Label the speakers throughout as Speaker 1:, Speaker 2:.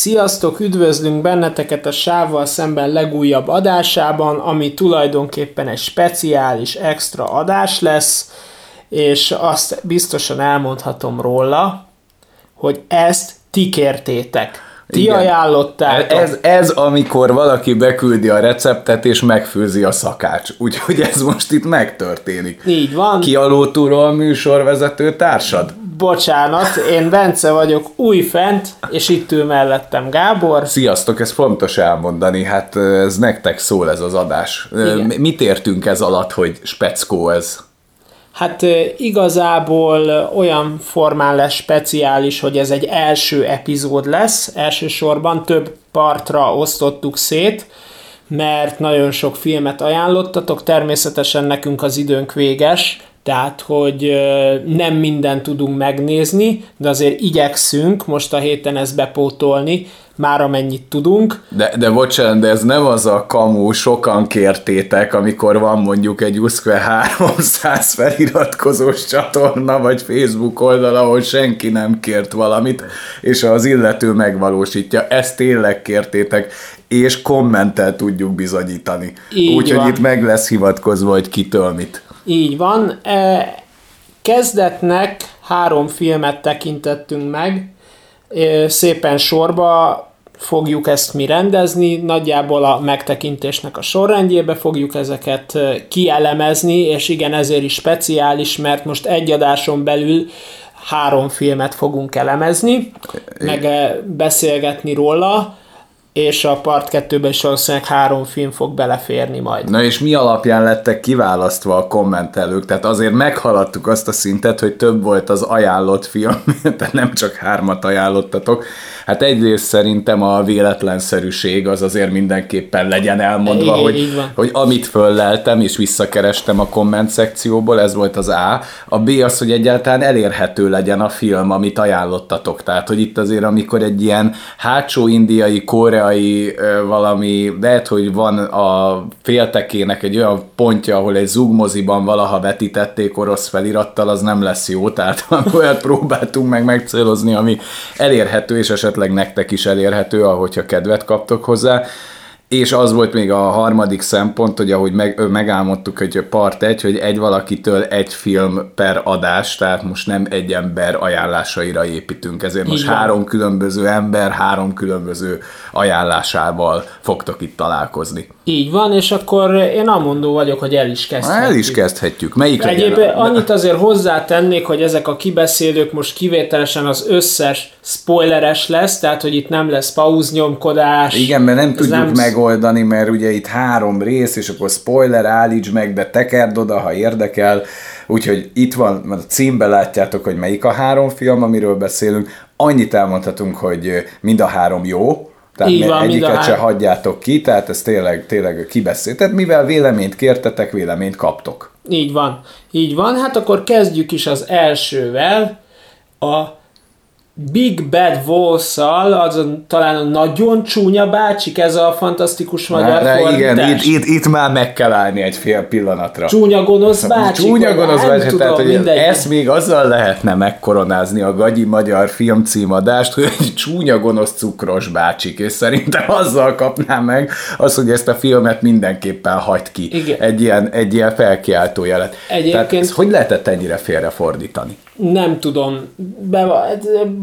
Speaker 1: Sziasztok, üdvözlünk benneteket a Sávval szemben legújabb adásában, ami tulajdonképpen egy speciális extra adás lesz, és azt biztosan elmondhatom róla, hogy ezt ti kértétek. Ti Igen. ajánlottátok.
Speaker 2: Ez, ez, amikor valaki beküldi a receptet és megfőzi a szakács. Úgyhogy ez most itt megtörténik.
Speaker 1: Így van.
Speaker 2: Ki a műsorvezető társad?
Speaker 1: Bocsánat, én Bence vagyok újfent, és itt ül mellettem Gábor.
Speaker 2: Sziasztok, ez fontos elmondani, hát ez nektek szól ez az adás. Igen. Mit értünk ez alatt, hogy speckó ez?
Speaker 1: Hát igazából olyan formán lesz speciális, hogy ez egy első epizód lesz, elsősorban több partra osztottuk szét, mert nagyon sok filmet ajánlottatok, természetesen nekünk az időnk véges, tehát, hogy nem mindent tudunk megnézni, de azért igyekszünk most a héten ezt bepótolni, már amennyit tudunk.
Speaker 2: De, de bocsánat, de ez nem az a kamu, sokan kértétek, amikor van mondjuk egy USQUE 300 feliratkozós csatorna, vagy Facebook oldal, ahol senki nem kért valamit, és az illető megvalósítja. Ezt tényleg kértétek, és kommentel tudjuk bizonyítani. Úgyhogy itt meg lesz hivatkozva, hogy kitől mit.
Speaker 1: Így van. E, kezdetnek három filmet tekintettünk meg, e, szépen sorba fogjuk ezt mi rendezni, nagyjából a megtekintésnek a sorrendjébe fogjuk ezeket e, kielemezni, és igen, ezért is speciális, mert most egy adáson belül három filmet fogunk elemezni, meg beszélgetni róla, és a part 2-ben is valószínűleg három film fog beleférni majd.
Speaker 2: Na és mi alapján lettek kiválasztva a kommentelők? Tehát azért meghaladtuk azt a szintet, hogy több volt az ajánlott film, tehát nem csak hármat ajánlottatok. Hát egyrészt szerintem a véletlenszerűség az azért mindenképpen legyen elmondva, Igen, hogy, hogy amit fölleltem és visszakerestem a komment szekcióból, ez volt az A. A B az, hogy egyáltalán elérhető legyen a film, amit ajánlottatok. Tehát, hogy itt azért, amikor egy ilyen hátsó indiai, koreai koreai valami, lehet, hogy van a féltekének egy olyan pontja, ahol egy zugmoziban valaha vetítették orosz felirattal, az nem lesz jó, tehát olyat próbáltunk meg megcélozni, ami elérhető, és esetleg nektek is elérhető, ahogyha kedvet kaptok hozzá. És az volt még a harmadik szempont, hogy ahogy meg, megálmodtuk, hogy part egy, hogy egy valakitől egy film per adás, tehát most nem egy ember ajánlásaira építünk, ezért most Igen. három különböző ember, három különböző ajánlásával fogtok itt találkozni.
Speaker 1: Így van, és akkor én amondó vagyok, hogy el is kezdhetjük.
Speaker 2: El is kezdhetjük. Melyik
Speaker 1: Egyébként annyit azért hozzátennék, hogy ezek a kibeszélők most kivételesen az összes spoileres lesz, tehát hogy itt nem lesz pauznyomkodás.
Speaker 2: Igen, mert nem tudjuk nem... megoldani, mert ugye itt három rész, és akkor spoiler állíts meg, de tekerd oda, ha érdekel. Úgyhogy itt van, mert a címbe látjátok, hogy melyik a három film, amiről beszélünk. Annyit elmondhatunk, hogy mind a három jó, tehát Így van, egyiket se hagyjátok ki, tehát ez tényleg, tényleg kibeszélt. Tehát mivel véleményt kértetek, véleményt kaptok.
Speaker 1: Így van. Így van, hát akkor kezdjük is az elsővel. A Big Bad Wolf-szal, az talán a nagyon csúnya bácsik, ez a fantasztikus magyar
Speaker 2: de fordítás. Igen, itt, itt, itt már meg kell állni egy fél pillanatra.
Speaker 1: Csúnya gonosz bácsik.
Speaker 2: Csúnya gonosz bácsik, tehát hogy mindegy. ezt még azzal lehetne megkoronázni a gagyi magyar filmcímadást, hogy egy csúnya gonosz cukros bácsik, és szerintem azzal kapnám meg az, hogy ezt a filmet mindenképpen hagyd ki. Igen. Egy ilyen, egy ilyen felkiáltó jelet. Egyébként... Tehát hogy lehetett ennyire félrefordítani?
Speaker 1: nem tudom, be,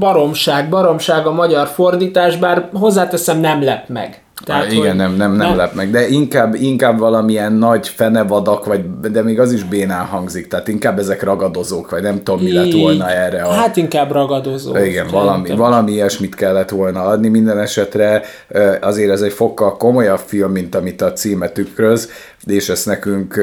Speaker 1: baromság, baromság a magyar fordítás, bár hozzáteszem nem lep meg.
Speaker 2: Tehát, Há, igen, nem, nem, nem, nem lep meg, de inkább, inkább valamilyen nagy fenevadak, vagy, de még az is bénán hangzik, tehát inkább ezek ragadozók, vagy nem tudom, mi lett volna erre. A...
Speaker 1: Hát inkább ragadozók.
Speaker 2: Igen, valami, valami ilyesmit kellett volna adni, minden esetre azért ez egy fokkal komolyabb film, mint amit a címe tükröz, és ezt nekünk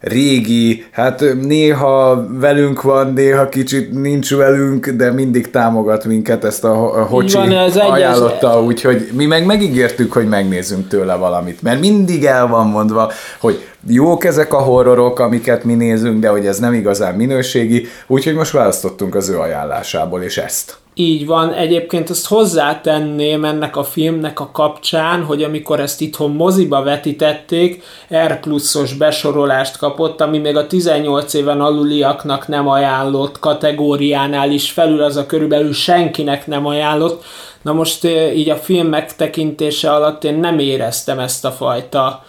Speaker 2: régi, hát néha velünk van, néha kicsit nincs velünk, de mindig támogat minket, ezt a Hocsi van, ajánlotta, egyes... úgyhogy mi meg megígértük, hogy megnézzünk tőle valamit, mert mindig el van mondva, hogy jók ezek a horrorok, amiket mi nézünk, de hogy ez nem igazán minőségi, úgyhogy most választottunk az ő ajánlásából, és ezt.
Speaker 1: Így van, egyébként azt hozzátenném ennek a filmnek a kapcsán, hogy amikor ezt itthon moziba vetítették, R pluszos besorolást kapott, ami még a 18 éven aluliaknak nem ajánlott kategóriánál is felül, az a körülbelül senkinek nem ajánlott. Na most így a film megtekintése alatt én nem éreztem ezt a fajta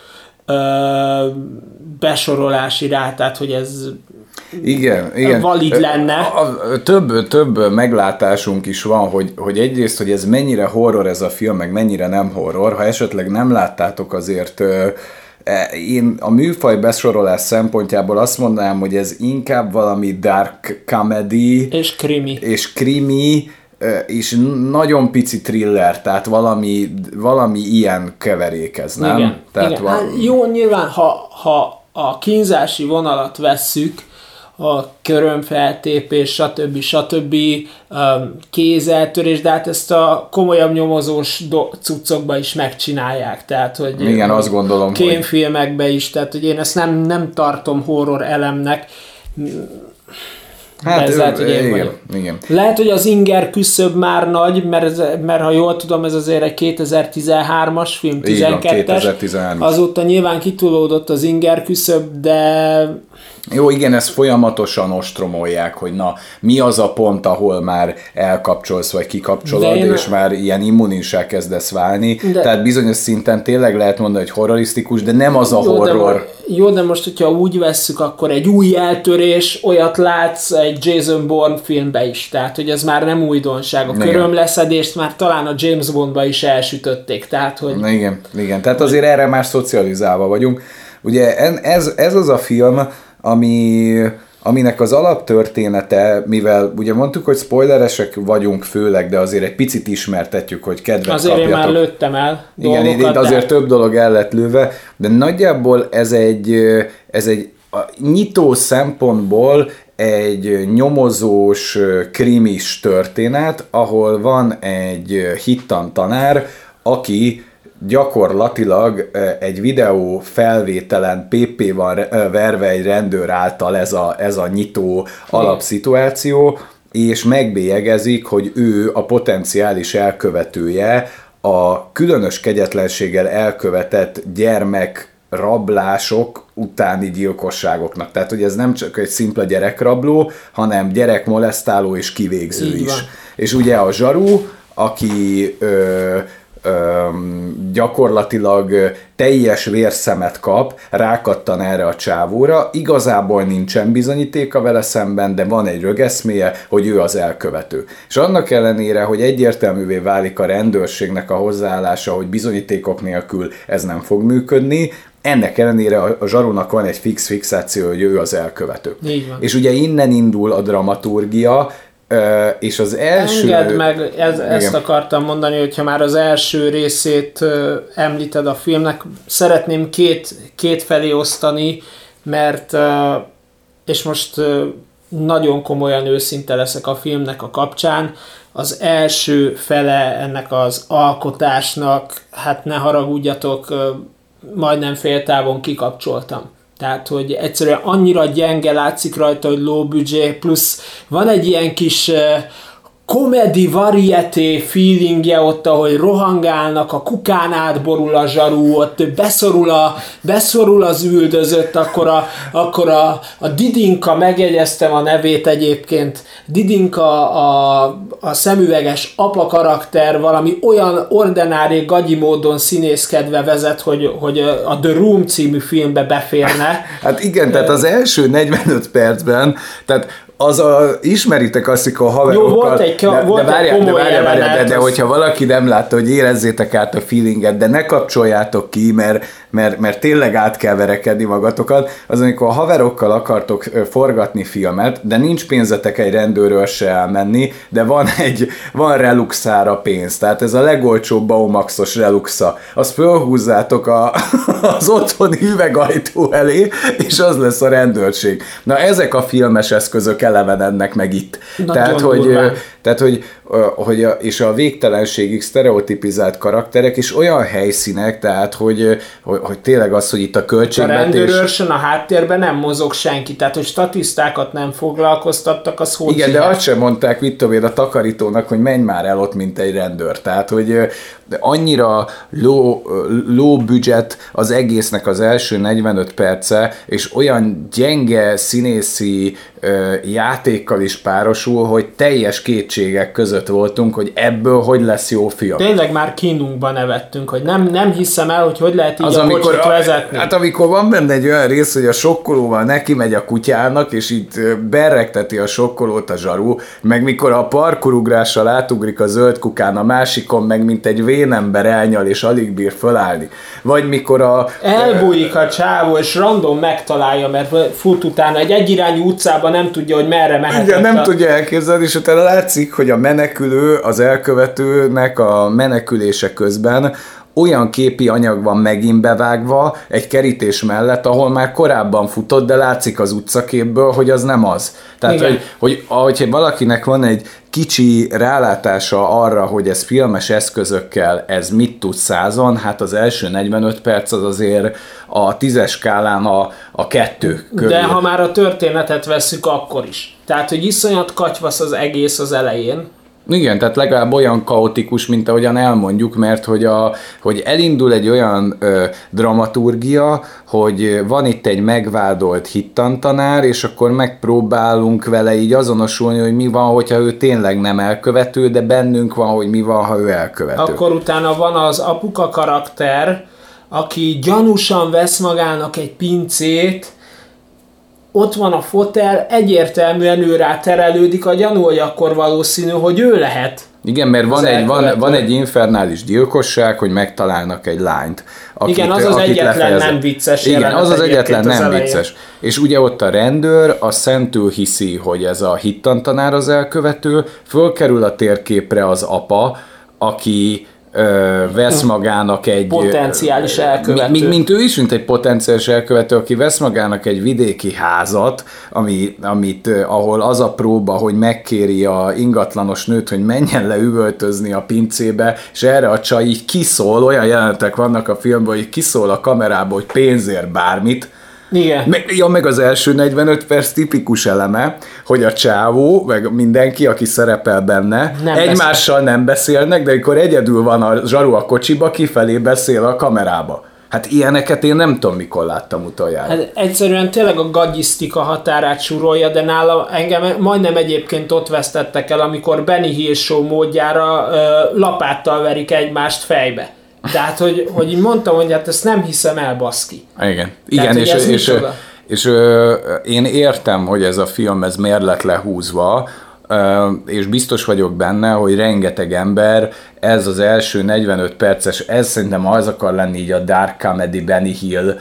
Speaker 1: ö, besorolási rátát, hogy ez
Speaker 2: igen, igen.
Speaker 1: valid lenne.
Speaker 2: A, a, több, több meglátásunk is van, hogy, hogy egyrészt, hogy ez mennyire horror ez a film, meg mennyire nem horror. Ha esetleg nem láttátok, azért e, én a műfaj besorolás szempontjából azt mondanám, hogy ez inkább valami dark comedy.
Speaker 1: És krimi.
Speaker 2: És krimi, és nagyon pici thriller, tehát valami, valami ilyen keverékez, nem?
Speaker 1: Igen,
Speaker 2: tehát
Speaker 1: igen. Val- hát jó, nyilván, ha, ha a kínzási vonalat vesszük, a körömfeltépés, stb. stb. Um, kézeltörés, de hát ezt a komolyabb nyomozós do- cuccokba is megcsinálják, tehát hogy
Speaker 2: Igen, azt gondolom,
Speaker 1: kémfilmekbe hogy... is, tehát hogy én ezt nem, nem tartom horror elemnek,
Speaker 2: Hát, ez lehet, hogy én igen, igen.
Speaker 1: Lehet, hogy az inger küszöb már nagy, mert, mert ha jól tudom, ez azért egy 2013-as film, 12-es. Azóta nyilván kitulódott az inger küszöb, de
Speaker 2: jó, igen, ezt folyamatosan ostromolják, hogy na, mi az a pont, ahol már elkapcsolsz, vagy kikapcsolod, én... és már ilyen immunisá kezdesz válni. De... Tehát bizonyos szinten tényleg lehet mondani, hogy horrorisztikus, de nem az a jó, horror.
Speaker 1: De, jó, de most, hogyha úgy vesszük, akkor egy új eltörés, olyat látsz egy Jason Bourne filmbe is. Tehát, hogy ez már nem újdonság. A körömleszedést már talán a James Bondba is elsütötték. Tehát, hogy...
Speaker 2: Na igen, igen. Tehát azért erre már szocializálva vagyunk. Ugye ez, ez az a film, ami, aminek az alaptörténete, mivel ugye mondtuk, hogy spoileresek vagyunk főleg, de azért egy picit ismertetjük, hogy kedvet
Speaker 1: azért
Speaker 2: kapjatok.
Speaker 1: Azért én már lőttem el
Speaker 2: Igen, itt azért de... több dolog el lett lőve, de nagyjából ez egy, ez egy a nyitó szempontból egy nyomozós, krimis történet, ahol van egy hittan tanár, aki gyakorlatilag egy videó felvételen PP van verve egy rendőr által ez a, ez a nyitó alapszituáció, és megbélyegezik, hogy ő a potenciális elkövetője a különös kegyetlenséggel elkövetett gyermek rablások utáni gyilkosságoknak. Tehát, hogy ez nem csak egy szimpla gyerekrabló, hanem gyerekmolesztáló és kivégző Így is. Van. És ugye a zsaru, aki ö, gyakorlatilag teljes vérszemet kap, rákattan erre a csávóra, igazából nincsen bizonyítéka vele szemben, de van egy rögeszméje, hogy ő az elkövető. És annak ellenére, hogy egyértelművé válik a rendőrségnek a hozzáállása, hogy bizonyítékok nélkül ez nem fog működni, ennek ellenére a zsarónak van egy fix fixáció, hogy ő az elkövető. És ugye innen indul a dramaturgia, és az első...
Speaker 1: Engedd meg, ez, ezt akartam mondani, hogyha már az első részét említed a filmnek, szeretném két, két felé osztani, mert és most nagyon komolyan őszinte leszek a filmnek a kapcsán, az első fele ennek az alkotásnak, hát ne haragudjatok, majdnem fél távon kikapcsoltam. Tehát, hogy egyszerűen annyira gyenge látszik rajta, hogy low budget, plusz van egy ilyen kis komedi varieté feelingje ott, ahogy rohangálnak, a kukán átborul a zsarú, ott beszorul, a, beszorul az üldözött, akkor a, akkor a, a Didinka, megjegyeztem a nevét egyébként, Didinka a, a szemüveges apa karakter valami olyan ordinári gagyi módon színészkedve vezet, hogy, hogy a The Room című filmbe beférne.
Speaker 2: Hát igen, tehát az első 45 percben, tehát az a, ismeritek azt, hogy a haverokkal... Jó,
Speaker 1: volt egy, de, volt de várjál, de, várjál, várjál,
Speaker 2: de, de, hogyha valaki nem látta, hogy érezzétek át a feelinget, de ne kapcsoljátok ki, mert, mert, mert tényleg át kell verekedni magatokat, az amikor a haverokkal akartok forgatni filmet, de nincs pénzetek egy rendőről se elmenni, de van egy, van reluxára pénz, tehát ez a legolcsóbb Baumaxos reluxa, azt fölhúzzátok a, az otthoni üvegajtó elé, és az lesz a rendőrség. Na ezek a filmes eszközök elevenednek meg itt. Nagyon tehát, hogy, tehát, hogy, hogy a, és a végtelenségig sztereotipizált karakterek, és olyan helyszínek, tehát, hogy, hogy, hogy tényleg az, hogy itt a
Speaker 1: A
Speaker 2: költségvetés...
Speaker 1: rendőrőrsön a háttérben nem mozog senki, tehát hogy statisztákat nem foglalkoztattak, az hogy
Speaker 2: Igen, de azt sem mondták Vittovér a takarítónak, hogy menj már el ott, mint egy rendőr. Tehát, hogy de annyira low, low budget az egésznek az első 45 perce, és olyan gyenge színészi ö, játékkal is párosul, hogy teljes kétségek között voltunk, hogy ebből hogy lesz jó film.
Speaker 1: Tényleg már kínunkba nevettünk, hogy nem, nem hiszem el, hogy hogy lehet így
Speaker 2: Az,
Speaker 1: a
Speaker 2: amikor,
Speaker 1: kocsit vezetni.
Speaker 2: hát amikor van benne egy olyan rész, hogy a sokkolóval neki megy a kutyának, és itt ö, berregteti a sokkolót a zsaru, meg mikor a parkurugrással átugrik a zöld kukán, a másikon meg mint egy vénember elnyal, és alig bír fölállni. Vagy mikor a...
Speaker 1: Elbújik a csávó, és random megtalálja, mert fut utána egy egyirányú utcában nem tudja, hogy merre mehetett.
Speaker 2: Igen, nem
Speaker 1: a...
Speaker 2: tudja elképzelni, és utána látszik, hogy a menekülő, az elkövetőnek a menekülése közben olyan képi anyag van megint bevágva egy kerítés mellett, ahol már korábban futott, de látszik az utcaképből, hogy az nem az. Tehát,
Speaker 1: Igen.
Speaker 2: hogy, hogy ahogyha valakinek van egy kicsi rálátása arra, hogy ez filmes eszközökkel ez mit tud százon, hát az első 45 perc az azért a tízes skálán a, a kettő körül.
Speaker 1: De ha már a történetet vesszük, akkor is. Tehát, hogy iszonyat katyvasz az egész az elején.
Speaker 2: Igen, tehát legalább olyan kaotikus, mint ahogyan elmondjuk, mert hogy, a, hogy elindul egy olyan ö, dramaturgia, hogy van itt egy megvádolt hittantanár, és akkor megpróbálunk vele így azonosulni, hogy mi van, hogyha ő tényleg nem elkövető, de bennünk van, hogy mi van, ha ő elkövető.
Speaker 1: Akkor utána van az apuka karakter, aki gyanúsan vesz magának egy pincét, ott van a fotel, egyértelműen ő rá terelődik a gyanú, hogy akkor valószínű, hogy ő lehet.
Speaker 2: Igen, mert van
Speaker 1: Az
Speaker 2: egy, van, van egy infernális gyilkosság, hogy megtalálnak egy lányt. Akit,
Speaker 1: Igen, az az
Speaker 2: akit
Speaker 1: egyetlen
Speaker 2: lefejezett.
Speaker 1: nem vicces
Speaker 2: Igen, az az egyetlen
Speaker 1: az
Speaker 2: nem
Speaker 1: elején.
Speaker 2: vicces. És ugye ott a rendőr, a szentül hiszi, hogy ez a hittantanár az elkövető, fölkerül a térképre az apa, aki ö, vesz magának egy...
Speaker 1: Potenciális elkövető.
Speaker 2: mi- mi- Mint ő is, mint egy potenciális elkövető, aki vesz magának egy vidéki házat, ami, amit, ahol az a próba, hogy megkéri a ingatlanos nőt, hogy menjen le üvöltözni a pincébe, és erre a csaj így kiszól, olyan jelenetek vannak a filmben, hogy kiszól a kamerába, hogy pénzért bármit,
Speaker 1: Igen.
Speaker 2: meg, ja, meg az első 45 perc tipikus eleme, hogy a csávó, meg mindenki, aki szerepel benne,
Speaker 1: Nem
Speaker 2: egymással nem beszélnek, de amikor egyedül van a zsaru a kocsiba, kifelé beszél a kamerába. Hát ilyeneket én nem tudom, mikor láttam utoljára.
Speaker 1: Hát egyszerűen tényleg a gagyisztika határát súrolja, de nála engem majdnem egyébként ott vesztettek el, amikor Benny Hill show módjára ö, lapáttal verik egymást fejbe. Tehát, hogy, hogy így mondtam, hogy hát ezt nem hiszem el, baszki.
Speaker 2: Igen, igen
Speaker 1: hogy
Speaker 2: és, és,
Speaker 1: micsoda?
Speaker 2: és, ö, én értem, hogy ez a film ez mérlet lehúzva, ö, és biztos vagyok benne, hogy rengeteg ember ez az első 45 perces, ez szerintem az akar lenni így a Dark Comedy Benny Hill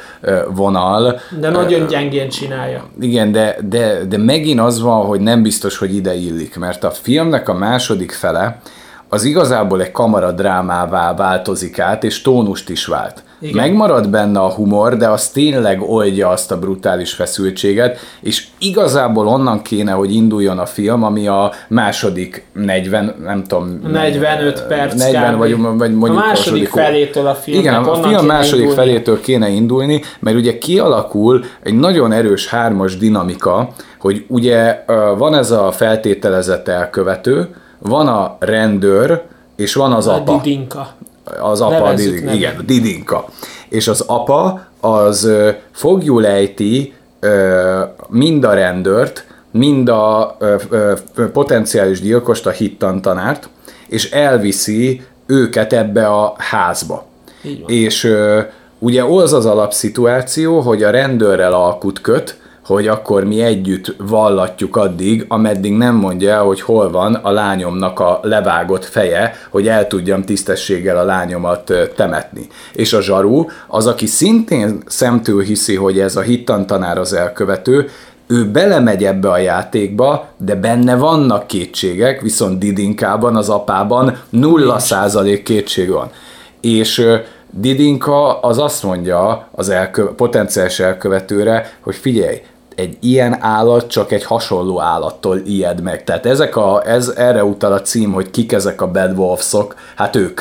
Speaker 2: vonal,
Speaker 1: De nagyon gyengén csinálja.
Speaker 2: igen, de, de, de megint az van, hogy nem biztos, hogy ide illik, mert a filmnek a második fele az igazából egy kamaradrámává változik át, és tónust is vált.
Speaker 1: Igen.
Speaker 2: Megmarad benne a humor, de az tényleg oldja azt a brutális feszültséget, és igazából onnan kéne, hogy induljon a film, ami a második 40, nem tudom...
Speaker 1: 45 perc
Speaker 2: 40
Speaker 1: kb.
Speaker 2: vagy, vagy mondjuk
Speaker 1: A második felétől a filmnek,
Speaker 2: Igen, a film második
Speaker 1: indulni.
Speaker 2: felétől kéne indulni, mert ugye kialakul egy nagyon erős hármas dinamika, hogy ugye ö, van ez a feltételezett elkövető, van a rendőr, és van az
Speaker 1: A
Speaker 2: apa.
Speaker 1: Didinka.
Speaker 2: Az apa, a
Speaker 1: Nevezzük
Speaker 2: Didin,
Speaker 1: nevén.
Speaker 2: igen, a Didinka. És az apa az fogjul ejti mind a rendőrt, mind a ö, ö, ö, potenciális gyilkost, a hittantanárt, és elviszi őket ebbe a házba. És ö, ugye az az alapszituáció, hogy a rendőrrel alkut köt, hogy akkor mi együtt vallatjuk addig, ameddig nem mondja el, hogy hol van a lányomnak a levágott feje, hogy el tudjam tisztességgel a lányomat temetni. És a zsaru, az, aki szintén szemtől hiszi, hogy ez a hittantanár az elkövető, ő belemegy ebbe a játékba, de benne vannak kétségek, viszont Didinkában, az apában nulla százalék kétség van. És Didinka az azt mondja az elkö- potenciális elkövetőre, hogy figyelj, egy ilyen állat csak egy hasonló állattól ijed meg. Tehát ezek a, ez erre utal a cím, hogy kik ezek a Bad Wolfsok, hát ők.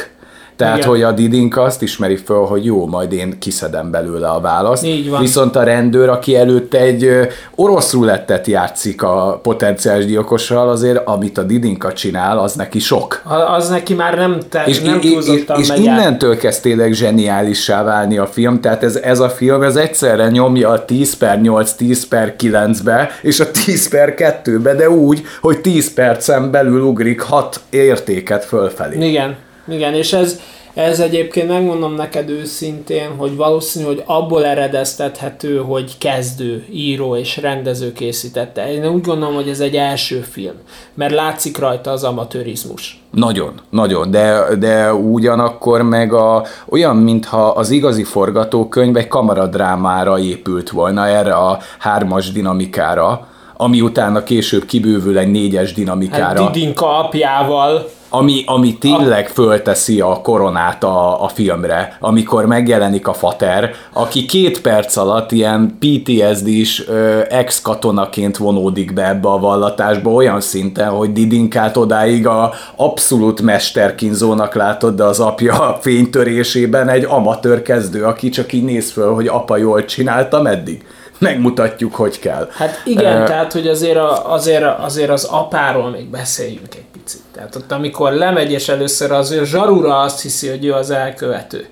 Speaker 2: Tehát,
Speaker 1: Igen.
Speaker 2: hogy a Didinka azt ismeri föl, hogy jó, majd én kiszedem belőle a választ.
Speaker 1: Így van.
Speaker 2: Viszont a rendőr, aki előtte egy orosz rulettet játszik a potenciális gyilkossal, azért amit a Didinka csinál, az neki sok.
Speaker 1: Az neki már nem, te,
Speaker 2: És,
Speaker 1: nem
Speaker 2: és, és,
Speaker 1: túlzottan
Speaker 2: és
Speaker 1: át.
Speaker 2: innentől kezd tényleg zseniálissá válni a film, tehát ez, ez a film, ez egyszerre nyomja a 10 per 8, 10 per 9-be, és a 10 per 2-be, de úgy, hogy 10 percen belül ugrik 6 értéket fölfelé.
Speaker 1: Igen, igen, és ez, ez egyébként megmondom neked őszintén, hogy valószínű, hogy abból eredeztethető, hogy kezdő, író és rendező készítette. Én úgy gondolom, hogy ez egy első film, mert látszik rajta az amatőrizmus.
Speaker 2: Nagyon, nagyon, de, de ugyanakkor meg a, olyan, mintha az igazi forgatókönyv egy kamaradrámára épült volna, erre a hármas dinamikára, ami utána később kibővül egy négyes dinamikára.
Speaker 1: Hát Didinka apjával,
Speaker 2: ami, ami tényleg fölteszi a koronát a, a filmre, amikor megjelenik a fater, aki két perc alatt ilyen PTSD-s ö, ex-katonaként vonódik be ebbe a vallatásba olyan szinten, hogy Didinkát odáig a abszolút mesterkínzónak látod, de az apja fénytörésében egy amatőr kezdő, aki csak így néz föl, hogy apa jól csináltam eddig. Megmutatjuk, hogy kell.
Speaker 1: Hát igen,
Speaker 2: Ö,
Speaker 1: tehát hogy azért, a, azért, azért az apáról még beszéljünk egy picit. Tehát ott amikor lemegy és először az ő zsarura azt hiszi, hogy ő az elkövető.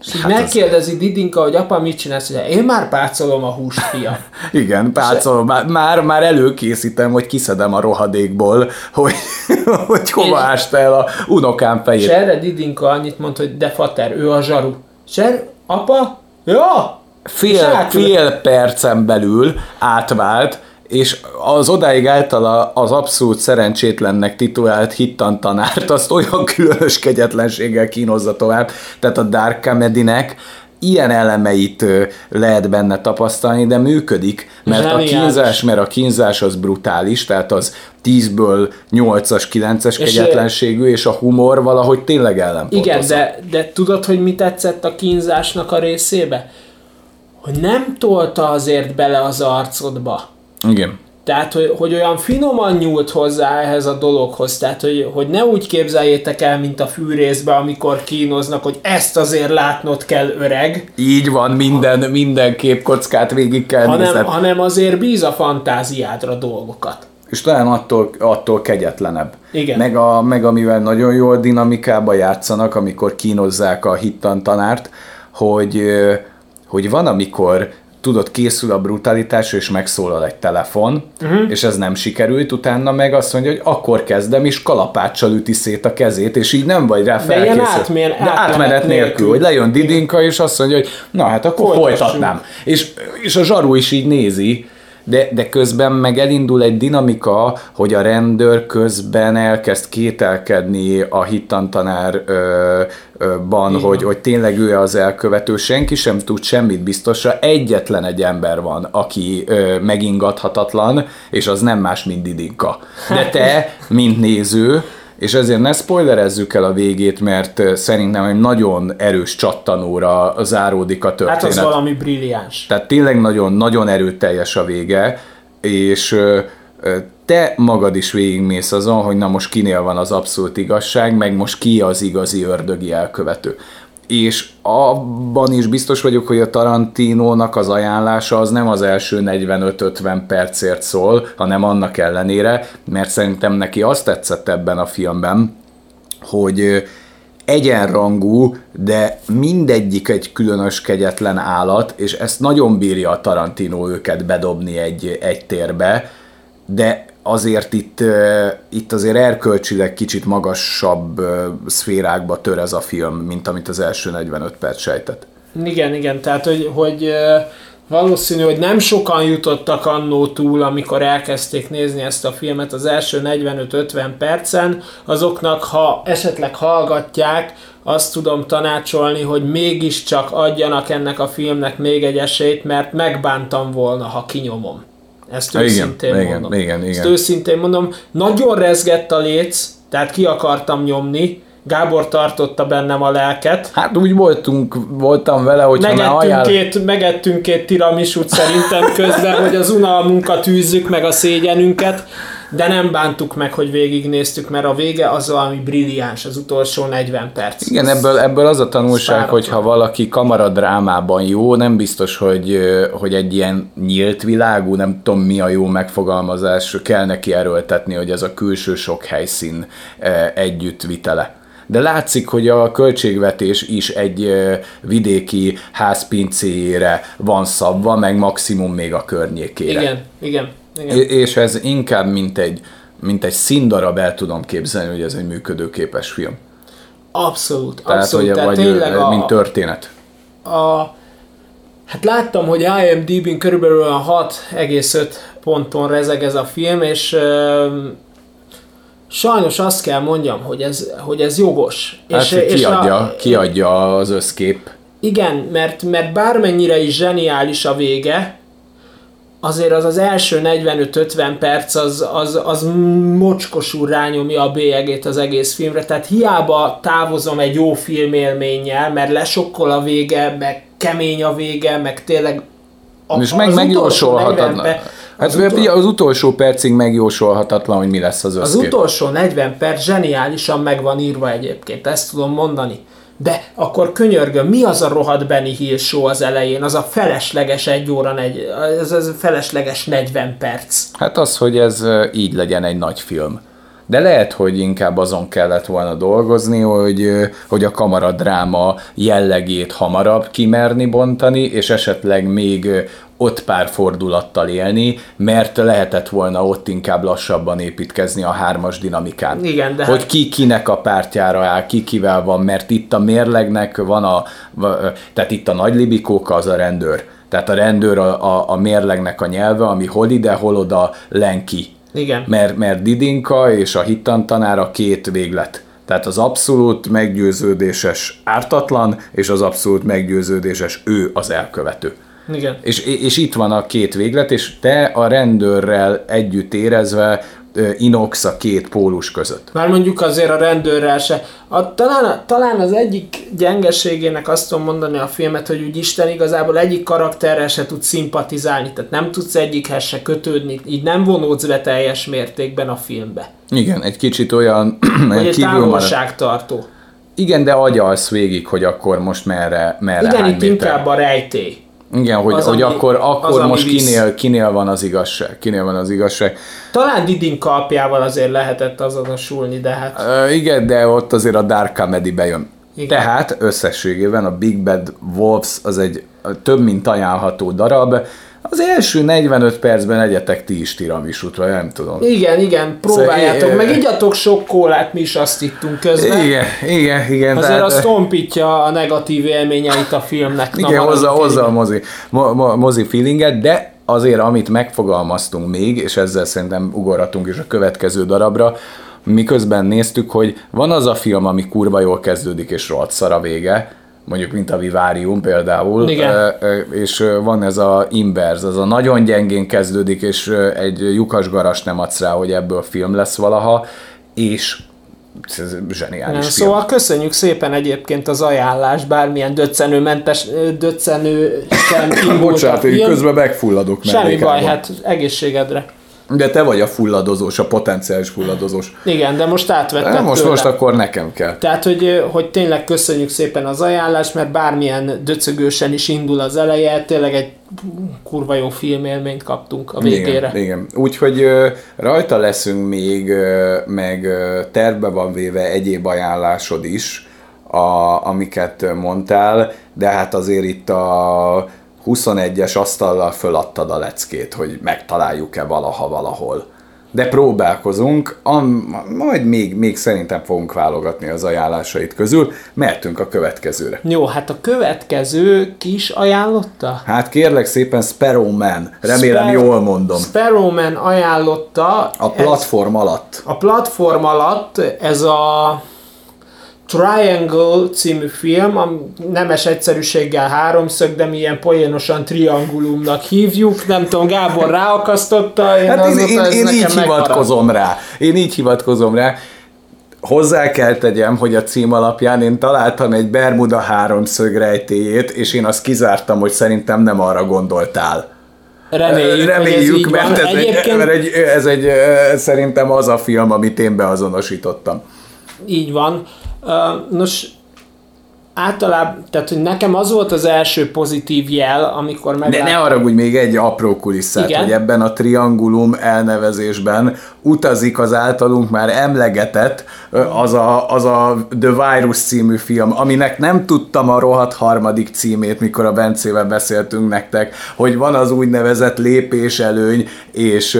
Speaker 1: És
Speaker 2: Hát
Speaker 1: hát
Speaker 2: az-
Speaker 1: megkérdezi Didinka, hogy apa mit csinálsz, hogy én már pácolom a húst, fiam.
Speaker 2: Igen, pácolom, már, már, már előkészítem, hogy kiszedem a rohadékból, hogy, hogy hova
Speaker 1: És-
Speaker 2: ásta el a unokám
Speaker 1: És
Speaker 2: fejét.
Speaker 1: erre Didinka annyit mond, hogy de fater, ő a zsaru. És apa? Ja! És
Speaker 2: Fél,
Speaker 1: átül-
Speaker 2: fél percen belül átvált, és az odáig általa az abszolút szerencsétlennek titulált hittantanárt azt olyan különös kegyetlenséggel kínozza tovább. Tehát a Dark Comedy-nek ilyen elemeit lehet benne tapasztalni, de működik, mert a
Speaker 1: Zseniális.
Speaker 2: kínzás, mert a kínzás az brutális, tehát az 10-ből 8-as, 9-es
Speaker 1: És,
Speaker 2: kegyetlenségű, és a humor valahogy tényleg ellenpontozza.
Speaker 1: Igen, de, de tudod, hogy mi tetszett a kínzásnak a részébe? Hogy nem tolta azért bele az arcodba.
Speaker 2: Igen.
Speaker 1: Tehát, hogy, hogy olyan finoman nyúlt hozzá ehhez a dologhoz, tehát, hogy, hogy ne úgy képzeljétek el, mint a fűrészbe, amikor kínoznak, hogy ezt azért látnod kell öreg,
Speaker 2: Így van, minden, minden képkockát végig kell
Speaker 1: hanem, hanem azért bíz a fantáziádra dolgokat.
Speaker 2: És talán attól, attól kegyetlenebb.
Speaker 1: Igen.
Speaker 2: Meg, a, meg amivel nagyon jól dinamikába játszanak, amikor kínozzák a hittantanárt, hogy, hogy van, amikor tudod, készül a brutalitás, és megszólal egy telefon, uh-huh. és ez nem sikerült, utána meg azt mondja, hogy akkor kezdem, és kalapáccsal üti szét a kezét, és így nem vagy rá
Speaker 1: De
Speaker 2: felkészült.
Speaker 1: átmén-
Speaker 2: De
Speaker 1: átmenet
Speaker 2: átmenet nélkül,
Speaker 1: nélkül.
Speaker 2: hogy lejön Didinka, és azt mondja, hogy na hát akkor
Speaker 1: Folytassuk.
Speaker 2: folytatnám. És, és a zsaru is így nézi, de, de közben meg elindul egy dinamika, hogy a rendőr közben elkezd kételkedni a hittantanár ö, hogy, hogy tényleg ő az elkövető. Senki sem tud semmit biztosra. Egyetlen egy ember van, aki ö, megingathatatlan, és az nem más, mint Didinka. De te, mint néző, és ezért ne spoilerezzük el a végét, mert szerintem egy nagyon erős csattanóra záródik a
Speaker 1: Hát
Speaker 2: történet.
Speaker 1: az valami brilliáns.
Speaker 2: Tehát tényleg nagyon-nagyon erőteljes a vége, és te magad is végigmész azon, hogy na most kinél van az abszolút igazság, meg most ki az igazi ördögi elkövető. És abban is biztos vagyok, hogy a Tarantinónak az ajánlása az nem az első 45-50 percért szól, hanem annak ellenére, mert szerintem neki azt tetszett ebben a filmben, hogy egyenrangú, de mindegyik egy különös kegyetlen állat, és ezt nagyon bírja a Tarantino őket bedobni egy, egy térbe, de azért itt, itt azért erkölcsileg kicsit magasabb szférákba tör ez a film, mint amit az első 45 perc sejtett.
Speaker 1: Igen, igen, tehát hogy, hogy valószínű, hogy nem sokan jutottak annó túl, amikor elkezdték nézni ezt a filmet az első 45-50 percen, azoknak, ha esetleg hallgatják, azt tudom tanácsolni, hogy mégiscsak adjanak ennek a filmnek még egy esélyt, mert megbántam volna, ha kinyomom. Ezt
Speaker 2: Igen,
Speaker 1: őszintén
Speaker 2: igen,
Speaker 1: mondom.
Speaker 2: igen,
Speaker 1: Ezt
Speaker 2: igen.
Speaker 1: őszintén mondom, nagyon rezgett a léc, tehát ki akartam nyomni, Gábor tartotta bennem a lelket,
Speaker 2: Hát úgy voltunk, voltam vele, hogy
Speaker 1: Megettünk,
Speaker 2: ajánl...
Speaker 1: két, megettünk két tiramisút szerintem közben, hogy az unalmunkat űzzük, meg a szégyenünket, de nem bántuk meg, hogy végignéztük, mert a vége az valami brilliáns, az utolsó 40 perc.
Speaker 2: Igen, ebből, ebből az a tanulság, hogy ha valaki kamaradrámában jó, nem biztos, hogy, hogy egy ilyen nyílt világú, nem tudom mi a jó megfogalmazás, kell neki erőltetni, hogy ez a külső sok helyszín együttvitele. De látszik, hogy a költségvetés is egy vidéki házpincéjére van szabva, meg maximum még a környékére.
Speaker 1: Igen, igen, igen.
Speaker 2: És ez inkább mint egy, mint egy színdarab el tudom képzelni, hogy ez egy működőképes film.
Speaker 1: Abszolút,
Speaker 2: Tehát,
Speaker 1: abszolút.
Speaker 2: hogy,
Speaker 1: Tehát
Speaker 2: vagy
Speaker 1: tényleg
Speaker 2: ö,
Speaker 1: a,
Speaker 2: mint történet.
Speaker 1: a, hát láttam, hogy IMDb-n körülbelül a 6,5 ponton rezeg ez a film, és sajnos azt kell mondjam, hogy ez, hogy ez jogos.
Speaker 2: Hát
Speaker 1: és, és
Speaker 2: kiadja,
Speaker 1: a,
Speaker 2: kiadja az összkép.
Speaker 1: Igen, mert, mert bármennyire is zseniális a vége, azért az az első 45-50 perc az, az, az mocskosul rányomja a bélyegét az egész filmre, tehát hiába távozom egy jó filmélménnyel, mert lesokkol a vége, meg kemény a vége, meg tényleg a,
Speaker 2: És meg
Speaker 1: az
Speaker 2: megjósolhatatlan.
Speaker 1: 40 per-
Speaker 2: Hát
Speaker 1: az,
Speaker 2: az,
Speaker 1: utol,
Speaker 2: az utolsó percig megjósolhatatlan, hogy mi lesz az
Speaker 1: az
Speaker 2: összkép.
Speaker 1: utolsó 40 perc zseniálisan meg van írva egyébként, ezt tudom mondani. De akkor könyörgöm, mi az a rohadt Benny Hill show az elején? Az a felesleges egy óra, negy, ez, ez felesleges 40 perc.
Speaker 2: Hát az, hogy ez így legyen egy nagy film. De lehet, hogy inkább azon kellett volna dolgozni, hogy, hogy a kamaradráma jellegét hamarabb kimerni bontani, és esetleg még ott pár fordulattal élni, mert lehetett volna ott inkább lassabban építkezni a hármas dinamikán.
Speaker 1: Igen, de
Speaker 2: hogy
Speaker 1: hát-
Speaker 2: ki kinek a pártjára áll, ki kivel van, mert itt a mérlegnek van a, tehát itt a nagy libikóka az a rendőr. Tehát a rendőr a, a, a mérlegnek a nyelve, ami hol ide, hol oda lenki.
Speaker 1: Igen.
Speaker 2: Mert, mert Didinka és a hittantanár a két véglet. Tehát az abszolút meggyőződéses ártatlan, és az abszolút meggyőződéses ő az elkövető.
Speaker 1: Igen.
Speaker 2: És, és itt van a két véglet, és te a rendőrrel együtt érezve inox a két pólus között.
Speaker 1: Már mondjuk azért a rendőrrel se. A, talán, talán az egyik gyengeségének azt tudom mondani a filmet, hogy úgy Isten igazából egyik karakterrel se tud szimpatizálni, tehát nem tudsz egyikhez se kötődni, így nem vonódsz be teljes mértékben a filmbe.
Speaker 2: Igen, egy kicsit olyan
Speaker 1: Vagy egy távolságtartó.
Speaker 2: Igen, de agyalsz végig, hogy akkor most merre, merre
Speaker 1: Igen, itt
Speaker 2: méter.
Speaker 1: inkább a rejtély.
Speaker 2: Igen, hogy,
Speaker 1: az,
Speaker 2: hogy
Speaker 1: ami-
Speaker 2: akkor,
Speaker 1: az,
Speaker 2: akkor
Speaker 1: ami
Speaker 2: most
Speaker 1: visz.
Speaker 2: kinél, kinél van az igazság. Kinél van az igazság.
Speaker 1: Talán Didin kalpjával azért lehetett azonosulni, de hát
Speaker 2: Uh, igen, de ott azért a Dark Comedy bejön.
Speaker 1: Igen.
Speaker 2: Tehát összességében a Big Bad Wolves az egy több mint ajánlható darab. Az első 45 percben egyetek ti is tiramisútra, nem tudom.
Speaker 1: igen, igen, próbáljátok,
Speaker 2: Szóval,
Speaker 1: meg igyatok sok kólát, mi is azt ittunk közben.
Speaker 2: Igen, igen, igen.
Speaker 1: Azért
Speaker 2: tehát-
Speaker 1: az tompítja a negatív élményeit a filmnek. Na,
Speaker 2: Igen, hozza,
Speaker 1: maradjunk
Speaker 2: hozza a mozi, mo, mo, mozi feelinget, de azért, amit megfogalmaztunk még, és ezzel szerintem ugorhatunk is a következő darabra, miközben néztük, hogy van az a film, ami kurva jól kezdődik, és rohadt szar a vége, mondjuk mint a Vivarium például,
Speaker 1: Igen.
Speaker 2: És van ez a Inverse, az a nagyon gyengén kezdődik, és egy lyukas garas nem adsz rá, hogy ebből film lesz valaha, és ez zseniális film.
Speaker 1: Szóval köszönjük szépen egyébként az ajánlást, bármilyen döccenőmentes, döccenő sem
Speaker 2: Bocsánat, én közben megfulladok
Speaker 1: Semmi baj, hát egészségedre.
Speaker 2: De te vagy a fulladozós, a potenciális fulladozós.
Speaker 1: Igen, de most átvetted
Speaker 2: De most,
Speaker 1: tőlem.
Speaker 2: most akkor nekem kell.
Speaker 1: Tehát, hogy, hogy tényleg köszönjük szépen az ajánlást, mert bármilyen döcögősen is indul az eleje, tényleg egy kurva jó filmélményt kaptunk a végére.
Speaker 2: Igen, igen. Úgyhogy rajta leszünk még, meg ö, tervbe van véve egyéb ajánlásod is, a, amiket mondtál, de hát azért itt a 21-es asztallal föladtad a leckét, hogy megtaláljuk-e valaha valahol. De próbálkozunk, am, majd még, még szerintem fogunk válogatni az ajánlásait közül, mehetünk a következőre.
Speaker 1: Jó, hát a következő kis ajánlotta?
Speaker 2: Hát kérlek szépen Sparrow Man, remélem
Speaker 1: Sparrow-
Speaker 2: jól mondom.
Speaker 1: Sparrowman ajánlotta.
Speaker 2: A platform alatt.
Speaker 1: A platform alatt ez a Triangle című film, a nemes egyszerűséggel háromszög, de mi ilyen poénosan triangulumnak hívjuk. Nem tudom, Gábor ráakasztotta, én,
Speaker 2: Hát én, én, én így hivatkozom rá. Én így hivatkozom rá. Hozzá kell tegyem, hogy a cím alapján én találtam egy Bermuda háromszög rejtéjét, és én azt kizártam, hogy szerintem nem arra gondoltál.
Speaker 1: Reméljük,
Speaker 2: Reméljük ez mert, ez, Egyébként... egy, mert egy, ez egy, szerintem az a film, amit én beazonosítottam.
Speaker 1: Így van. Nos, általában, tehát hogy nekem az volt az első pozitív jel, amikor meg.
Speaker 2: De ne arra, hogy még egy apró kulisszát, Igen? hogy ebben a triangulum elnevezésben utazik az általunk már emlegetett az a, az a The Virus című film, aminek nem tudtam a rohadt harmadik címét, mikor a Bencével beszéltünk nektek, hogy van az úgynevezett lépéselőny és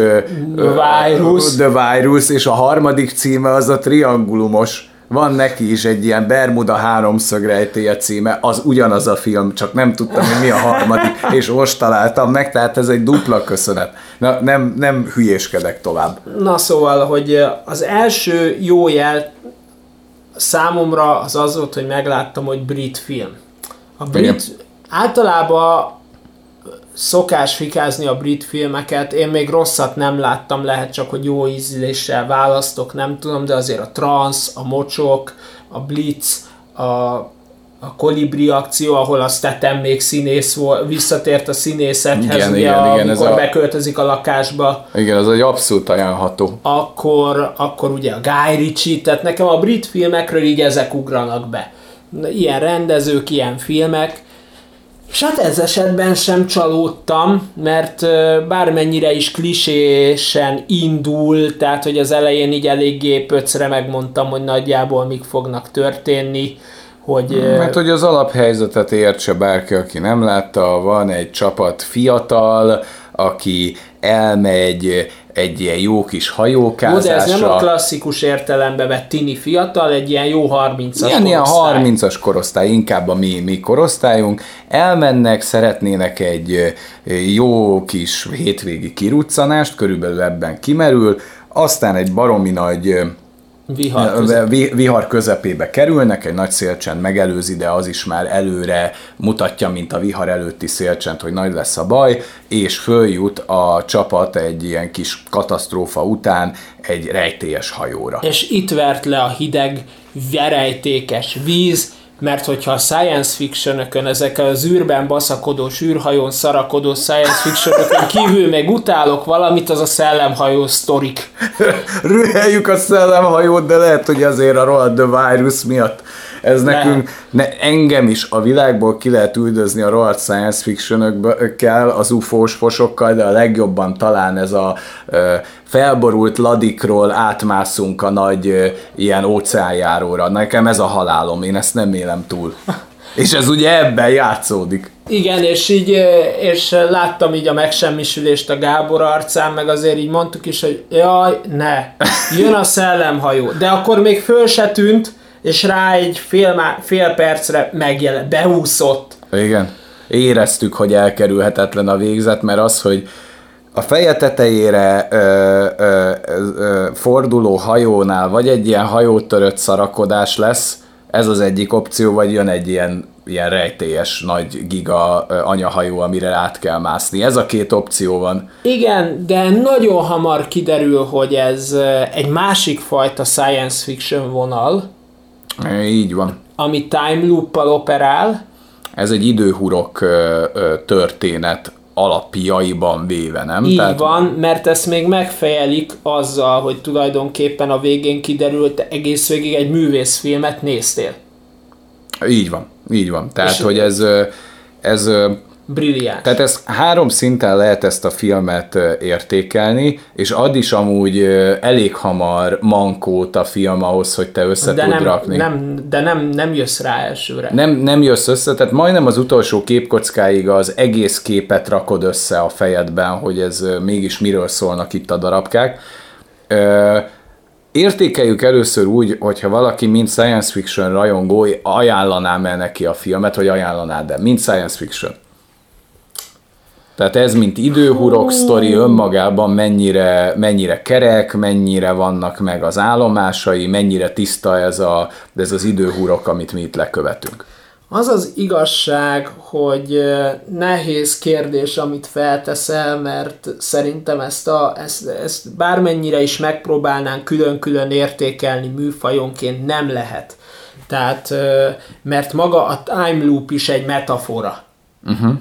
Speaker 1: The Virus.
Speaker 2: The Virus, és a harmadik címe az a triangulumos van neki is egy ilyen Bermuda háromszög rejtélye címe, az ugyanaz a film, csak nem tudtam, hogy mi a harmadik, és most találtam meg, tehát ez egy dupla köszönet. Na, nem, nem hülyéskedek tovább.
Speaker 1: Na szóval, hogy az első jó jel számomra az az volt, hogy megláttam, hogy brit film. A brit Igen. általában szokás fikázni a brit filmeket, én még rosszat nem láttam, lehet csak, hogy jó ízléssel választok, nem tudom, de azért a Trans, a Mocsok, a Blitz, a, a Kolibri akció, ahol a Staten még színész volt, visszatért a színészethez, igen, ugye, igen, amikor igen, ez beköltözik a lakásba.
Speaker 2: Igen, az egy abszolút ajánlható.
Speaker 1: Akkor, akkor ugye a Guy Ritchie, tehát nekem a brit filmekről így ezek ugranak be. Ilyen rendezők, ilyen filmek, és hát ez esetben sem csalódtam, mert bármennyire is klisésen indul, tehát hogy az elején így eléggé pöcre megmondtam, hogy nagyjából mik fognak történni, hogy...
Speaker 2: Mert hogy az alaphelyzetet értse bárki, aki nem látta, van egy csapat fiatal, aki elmegy egy ilyen jó kis hajókázásra. Jó, de
Speaker 1: ez nem a klasszikus értelembe vett tini fiatal, egy ilyen jó 30-as
Speaker 2: ilyen, ilyen 30-as korosztály, inkább a mi, mi korosztályunk. Elmennek, szeretnének egy jó kis hétvégi kiruccanást, körülbelül ebben kimerül, aztán egy baromi nagy
Speaker 1: Vihar, közepébe.
Speaker 2: vihar közepébe kerülnek, egy nagy szélcsend megelőzi, de az is már előre mutatja, mint a vihar előtti szélcsend, hogy nagy lesz a baj, és följut a csapat egy ilyen kis katasztrófa után egy rejtélyes hajóra.
Speaker 1: És itt vert le a hideg, verejtékes víz, mert hogyha a science fictionökön, ezek az űrben baszakodó, űrhajón szarakodó science fictionökön kívül meg utálok valamit, az a szellemhajó sztorik.
Speaker 2: Rüheljük a szellemhajót, de lehet, hogy azért a rohadt The Virus miatt ez ne. nekünk, ne, engem is a világból ki lehet üldözni a rohadt science fictionökkel, az ufós fosokkal, de a legjobban talán ez a ö, felborult ladikról átmászunk a nagy ö, ilyen óceánjáróra. Nekem ez a halálom, én ezt nem élem túl. És ez ugye ebben játszódik.
Speaker 1: Igen, és így, és láttam így a megsemmisülést a Gábor arcán, meg azért így mondtuk is, hogy jaj, ne, jön a szellemhajó. De akkor még föl se tűnt, és rá egy fél, fél percre megjelent, beúszott.
Speaker 2: Igen. Éreztük, hogy elkerülhetetlen a végzet, mert az, hogy a feje tetejére ö, ö, ö, forduló hajónál vagy egy ilyen hajótörött szarakodás lesz, ez az egyik opció, vagy jön egy ilyen, ilyen rejtélyes nagy giga anyahajó, amire át kell mászni. Ez a két opció van.
Speaker 1: Igen, de nagyon hamar kiderül, hogy ez egy másik fajta science fiction vonal,
Speaker 2: így van.
Speaker 1: Ami time loop operál.
Speaker 2: Ez egy időhurok történet alapjaiban véve, nem?
Speaker 1: Így Tehát... van, mert ezt még megfejelik azzal, hogy tulajdonképpen a végén kiderült, egész végig egy művészfilmet néztél.
Speaker 2: Így van, így van. Tehát, És hogy ez, ez
Speaker 1: brilliáns.
Speaker 2: Tehát ez három szinten lehet ezt a filmet értékelni, és ad is amúgy elég hamar mankót a film ahhoz, hogy te össze de tud
Speaker 1: nem,
Speaker 2: rakni.
Speaker 1: Nem, de nem, nem jössz rá elsőre.
Speaker 2: Nem, nem jössz össze, tehát majdnem az utolsó képkockáig az egész képet rakod össze a fejedben, hogy ez mégis miről szólnak itt a darabkák. Értékeljük először úgy, hogyha valaki mint science fiction rajongó ajánlaná el neki a filmet, hogy ajánlaná, de mint science fiction. Tehát ez, mint időhurok sztori önmagában mennyire, mennyire kerek, mennyire vannak meg az állomásai, mennyire tiszta ez, a, ez az időhurok, amit mi itt lekövetünk.
Speaker 1: Az az igazság, hogy nehéz kérdés, amit felteszel, mert szerintem ezt, a, ezt, ezt bármennyire is megpróbálnánk külön-külön értékelni műfajonként, nem lehet. Tehát, mert maga a time loop is egy metafora. Uh-huh.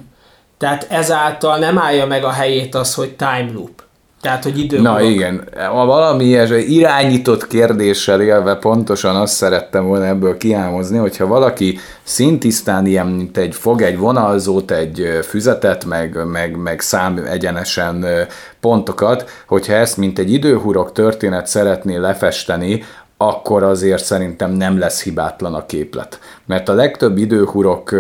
Speaker 1: Tehát ezáltal nem állja meg a helyét az, hogy time loop. Tehát, hogy idő.
Speaker 2: Na igen, a valami ilyes, irányított kérdéssel élve pontosan azt szerettem volna ebből kiámozni, hogyha valaki szintisztán ilyen, mint egy fog egy vonalzót, egy füzetet, meg, meg, meg szám egyenesen pontokat, hogyha ezt mint egy időhurok történet szeretné lefesteni, akkor azért szerintem nem lesz hibátlan a képlet. Mert a legtöbb időhurok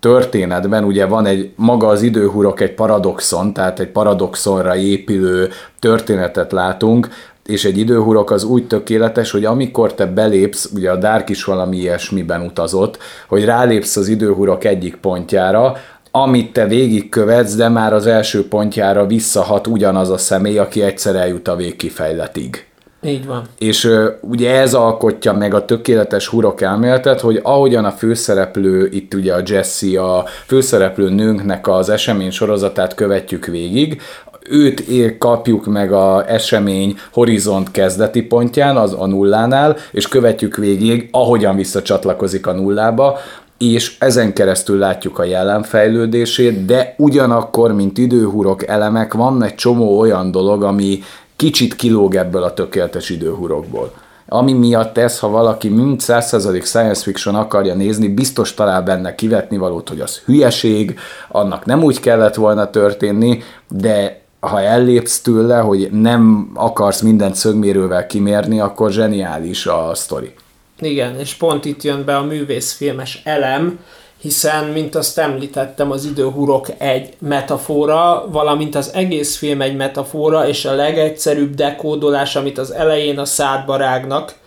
Speaker 2: történetben ugye van egy, maga az időhurok egy paradoxon, tehát egy paradoxonra épülő történetet látunk, és egy időhurok az úgy tökéletes, hogy amikor te belépsz, ugye a Dark is valami ilyesmiben utazott, hogy rálépsz az időhurok egyik pontjára, amit te végigkövetsz, de már az első pontjára visszahat ugyanaz a személy, aki egyszer eljut a végkifejletig.
Speaker 1: Így van.
Speaker 2: És ugye ez alkotja meg a tökéletes hurok elméletet, hogy ahogyan a főszereplő, itt ugye a Jesse, a főszereplő nőnknek az esemény sorozatát követjük végig, őt ér, kapjuk meg a esemény horizont kezdeti pontján, az a nullánál, és követjük végig, ahogyan visszacsatlakozik a nullába, és ezen keresztül látjuk a jelen fejlődését, de ugyanakkor, mint időhurok elemek, van egy csomó olyan dolog, ami kicsit kilóg ebből a tökéletes időhurokból. Ami miatt ez, ha valaki mind 100% science fiction akarja nézni, biztos talál benne kivetni valót, hogy az hülyeség, annak nem úgy kellett volna történni, de ha ellépsz tőle, hogy nem akarsz mindent szögmérővel kimérni, akkor zseniális a sztori.
Speaker 1: Igen, és pont itt jön be a művészfilmes elem, hiszen, mint azt említettem, az időhurok egy metafora, valamint az egész film egy metafora, és a legegyszerűbb dekódolás, amit az elején a szádba rágnak,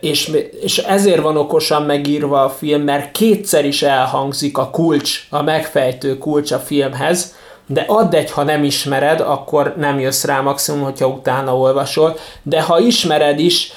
Speaker 1: és, és ezért van okosan megírva a film, mert kétszer is elhangzik a kulcs, a megfejtő kulcs a filmhez, de add egy, ha nem ismered, akkor nem jössz rá maximum, hogyha utána olvasol, de ha ismered is,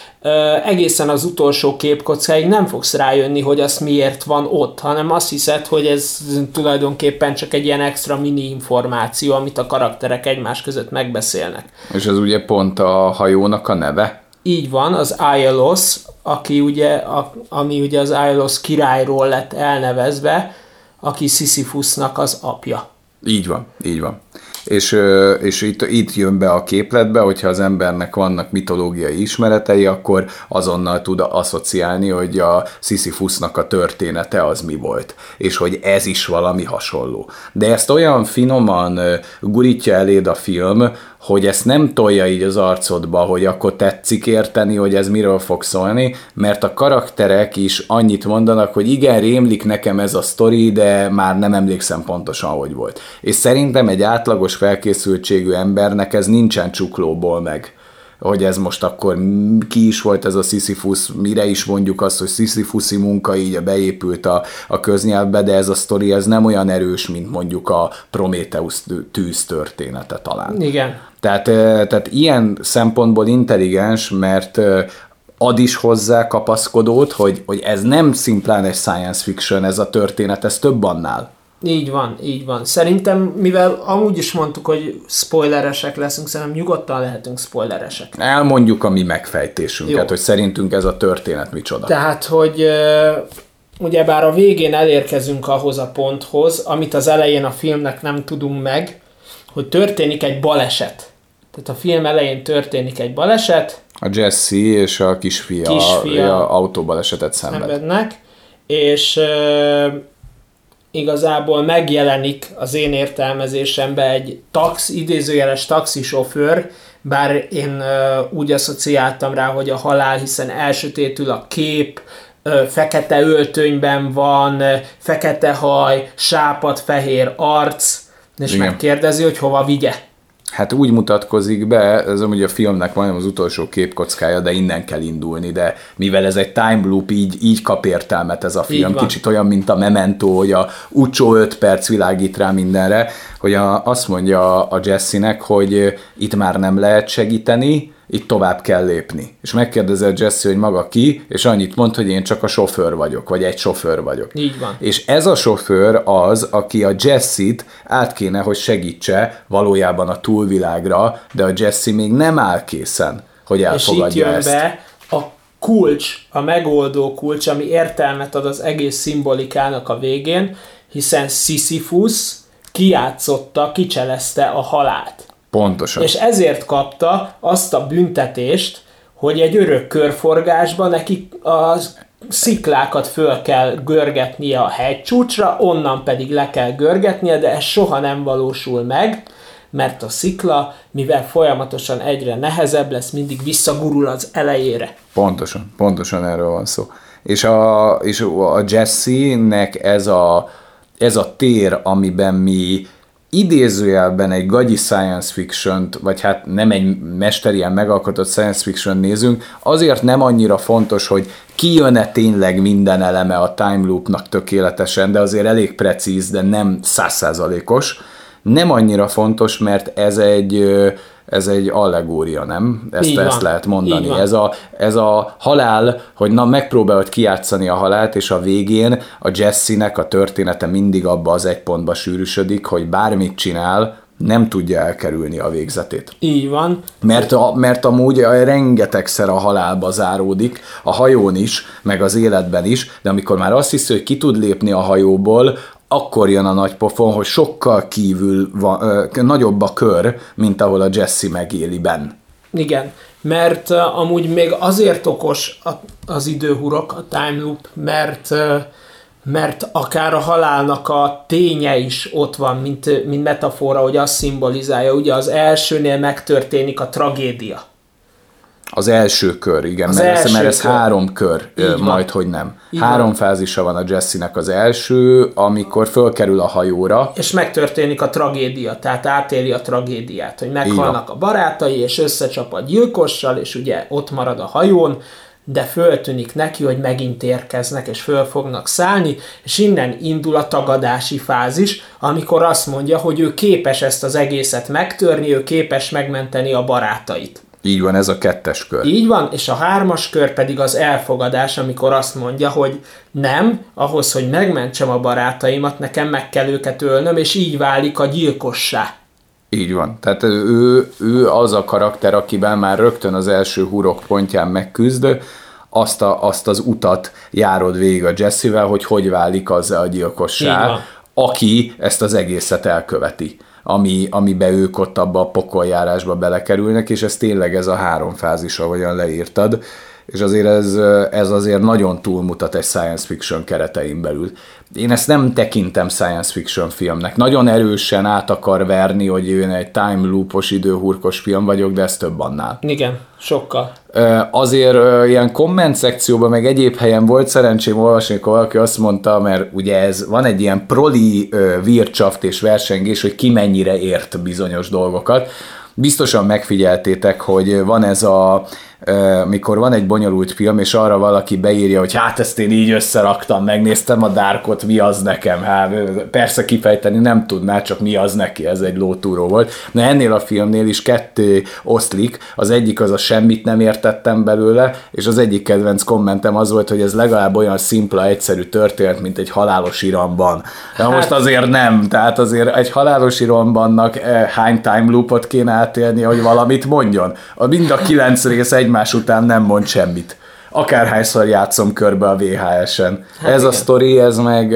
Speaker 1: egészen az utolsó képkockáig nem fogsz rájönni, hogy az miért van ott, hanem azt hiszed, hogy ez tulajdonképpen csak egy ilyen extra mini információ, amit a karakterek egymás között megbeszélnek.
Speaker 2: És ez ugye pont a hajónak a neve?
Speaker 1: Így van, az Aelos, aki ugye, a, ami ugye az Aelos királyról lett elnevezve, aki Sisyphusnak az apja.
Speaker 2: Így van, így van. És, és itt, itt jön be a képletbe, hogyha az embernek vannak mitológiai ismeretei, akkor azonnal tud asszociálni, hogy a Sisyphusnak a története az mi volt, és hogy ez is valami hasonló. De ezt olyan finoman gurítja eléd a film, hogy ezt nem tolja így az arcodba, hogy akkor tetszik érteni, hogy ez miről fog szólni, mert a karakterek is annyit mondanak, hogy igen, rémlik nekem ez a sztori, de már nem emlékszem pontosan, hogy volt. És szerintem egy átlagos felkészültségű embernek ez nincsen csuklóból meg hogy ez most akkor ki is volt ez a Sisyphus, mire is mondjuk azt, hogy Sisyphusi munka így beépült a, a köznyelvbe, de ez a sztori ez nem olyan erős, mint mondjuk a Prometheus tűz története talán.
Speaker 1: Igen.
Speaker 2: Tehát, tehát ilyen szempontból intelligens, mert ad is hozzá kapaszkodót, hogy, hogy ez nem szimplán egy science fiction, ez a történet, ez több annál.
Speaker 1: Így van, így van. Szerintem, mivel amúgy is mondtuk, hogy spoileresek leszünk, szerintem nyugodtan lehetünk spoileresek.
Speaker 2: Elmondjuk a mi megfejtésünket, Jó. hogy szerintünk ez a történet micsoda.
Speaker 1: Tehát, hogy ugyebár a végén elérkezünk ahhoz a ponthoz, amit az elején a filmnek nem tudunk meg, hogy történik egy baleset. Tehát a film elején történik egy baleset.
Speaker 2: A Jesse és a kisfia, kisfia autóbalesetet szenved. szenvednek,
Speaker 1: és igazából megjelenik az én értelmezésemben egy tax, idézőjeles taxisofőr, bár én uh, úgy asszociáltam rá, hogy a halál, hiszen elsötétül a kép, fekete öltönyben van, fekete haj, sápat, fehér arc, és Igen. megkérdezi, hogy hova vigye
Speaker 2: hát úgy mutatkozik be, ez amúgy a filmnek van az utolsó képkockája, de innen kell indulni, de mivel ez egy time loop, így, így kap értelmet ez a film. Kicsit olyan, mint a Memento, hogy a utcsó 5 perc világít rá mindenre, hogy a, azt mondja a Jesse-nek, hogy itt már nem lehet segíteni, itt tovább kell lépni. És megkérdezett Jesse, hogy maga ki, és annyit mond, hogy én csak a sofőr vagyok, vagy egy sofőr vagyok.
Speaker 1: Így van.
Speaker 2: És ez a sofőr az, aki a Jesse-t át kéne, hogy segítse valójában a túlvilágra, de a Jesse még nem áll készen, hogy elfogadja és itt jön ezt. be
Speaker 1: a kulcs, a megoldó kulcs, ami értelmet ad az egész szimbolikának a végén, hiszen Sisyphus kiátszotta, kicselezte a halált.
Speaker 2: Pontosan.
Speaker 1: És ezért kapta azt a büntetést, hogy egy örök körforgásban neki a sziklákat föl kell görgetnie a hegycsúcsra, onnan pedig le kell görgetnie, de ez soha nem valósul meg, mert a szikla, mivel folyamatosan egyre nehezebb lesz, mindig visszagurul az elejére.
Speaker 2: Pontosan, pontosan erről van szó. És a, és a Jesse-nek ez a, ez a tér, amiben mi idézőjelben egy gagyi science fiction vagy hát nem egy mesterien megalkotott science fiction nézünk, azért nem annyira fontos, hogy kijön-e tényleg minden eleme a time loopnak tökéletesen, de azért elég precíz, de nem százszázalékos. Nem annyira fontos, mert ez egy ez egy allegória, nem? Ezt, ezt lehet mondani. Ez a, ez a halál, hogy na megpróbálod kiátszani a halált, és a végén a Jesse-nek a története mindig abba az egy pontba sűrűsödik, hogy bármit csinál, nem tudja elkerülni a végzetét.
Speaker 1: Így van.
Speaker 2: Mert, a, mert amúgy rengetegszer a halálba záródik, a hajón is, meg az életben is, de amikor már azt hiszi, hogy ki tud lépni a hajóból, akkor jön a nagy pofon, hogy sokkal kívül van, ö, nagyobb a kör, mint ahol a Jesse megéli Ben.
Speaker 1: Igen, mert uh, amúgy még azért okos a, az időhurok, a time loop, mert uh, mert akár a halálnak a ténye is ott van, mint, mint metafora, hogy azt szimbolizálja. Ugye az elsőnél megtörténik a tragédia.
Speaker 2: Az első kör, igen, az mert, első ez, mert ez kör. három kör, Így majd van. hogy nem. Így három van. fázisa van a Jesse-nek az első, amikor fölkerül a hajóra.
Speaker 1: És megtörténik a tragédia, tehát átéli a tragédiát, hogy meghalnak a barátai, és összecsap a gyilkossal, és ugye ott marad a hajón, de föltűnik neki, hogy megint érkeznek, és föl fognak szállni, és innen indul a tagadási fázis, amikor azt mondja, hogy ő képes ezt az egészet megtörni, ő képes megmenteni a barátait.
Speaker 2: Így van, ez a kettes kör.
Speaker 1: Így van, és a hármas kör pedig az elfogadás, amikor azt mondja, hogy nem, ahhoz, hogy megmentsem a barátaimat, nekem meg kell őket ölnöm, és így válik a gyilkossá.
Speaker 2: Így van. Tehát ő, ő az a karakter, akiben már rögtön az első hurok pontján megküzd, azt, a, azt az utat járod végig a Jesse-vel, hogy hogy válik az a gyilkossá, aki ezt az egészet elköveti ami, amibe ők ott abba a pokoljárásba belekerülnek, és ez tényleg ez a három fázis, ahogyan leírtad, és azért ez, ez azért nagyon túlmutat egy science fiction keretein belül. Én ezt nem tekintem science fiction filmnek. Nagyon erősen át akar verni, hogy én egy time loopos, időhurkos film vagyok, de ez több annál.
Speaker 1: Igen, sokkal.
Speaker 2: Azért ilyen komment szekcióban, meg egyéb helyen volt szerencsém olvasni, hogy valaki azt mondta, mert ugye ez van egy ilyen proli vircsaft és versengés, hogy ki mennyire ért bizonyos dolgokat. Biztosan megfigyeltétek, hogy van ez a mikor van egy bonyolult film, és arra valaki beírja, hogy hát ezt én így összeraktam, megnéztem a Darkot, mi az nekem? Hát persze kifejteni nem tudná, csak mi az neki, ez egy lótúró volt. Na ennél a filmnél is kettő oszlik, az egyik az a semmit nem értettem belőle, és az egyik kedvenc kommentem az volt, hogy ez legalább olyan szimpla, egyszerű történet, mint egy halálos iramban. De hát... most azért nem, tehát azért egy halálos irambannak eh, hány time loopot kéne átélni, hogy valamit mondjon. A mind a kilenc rész egy egymás után nem mond semmit. Akárhányszor játszom körbe a VHS-en. Hát ez igen. a sztori, ez meg,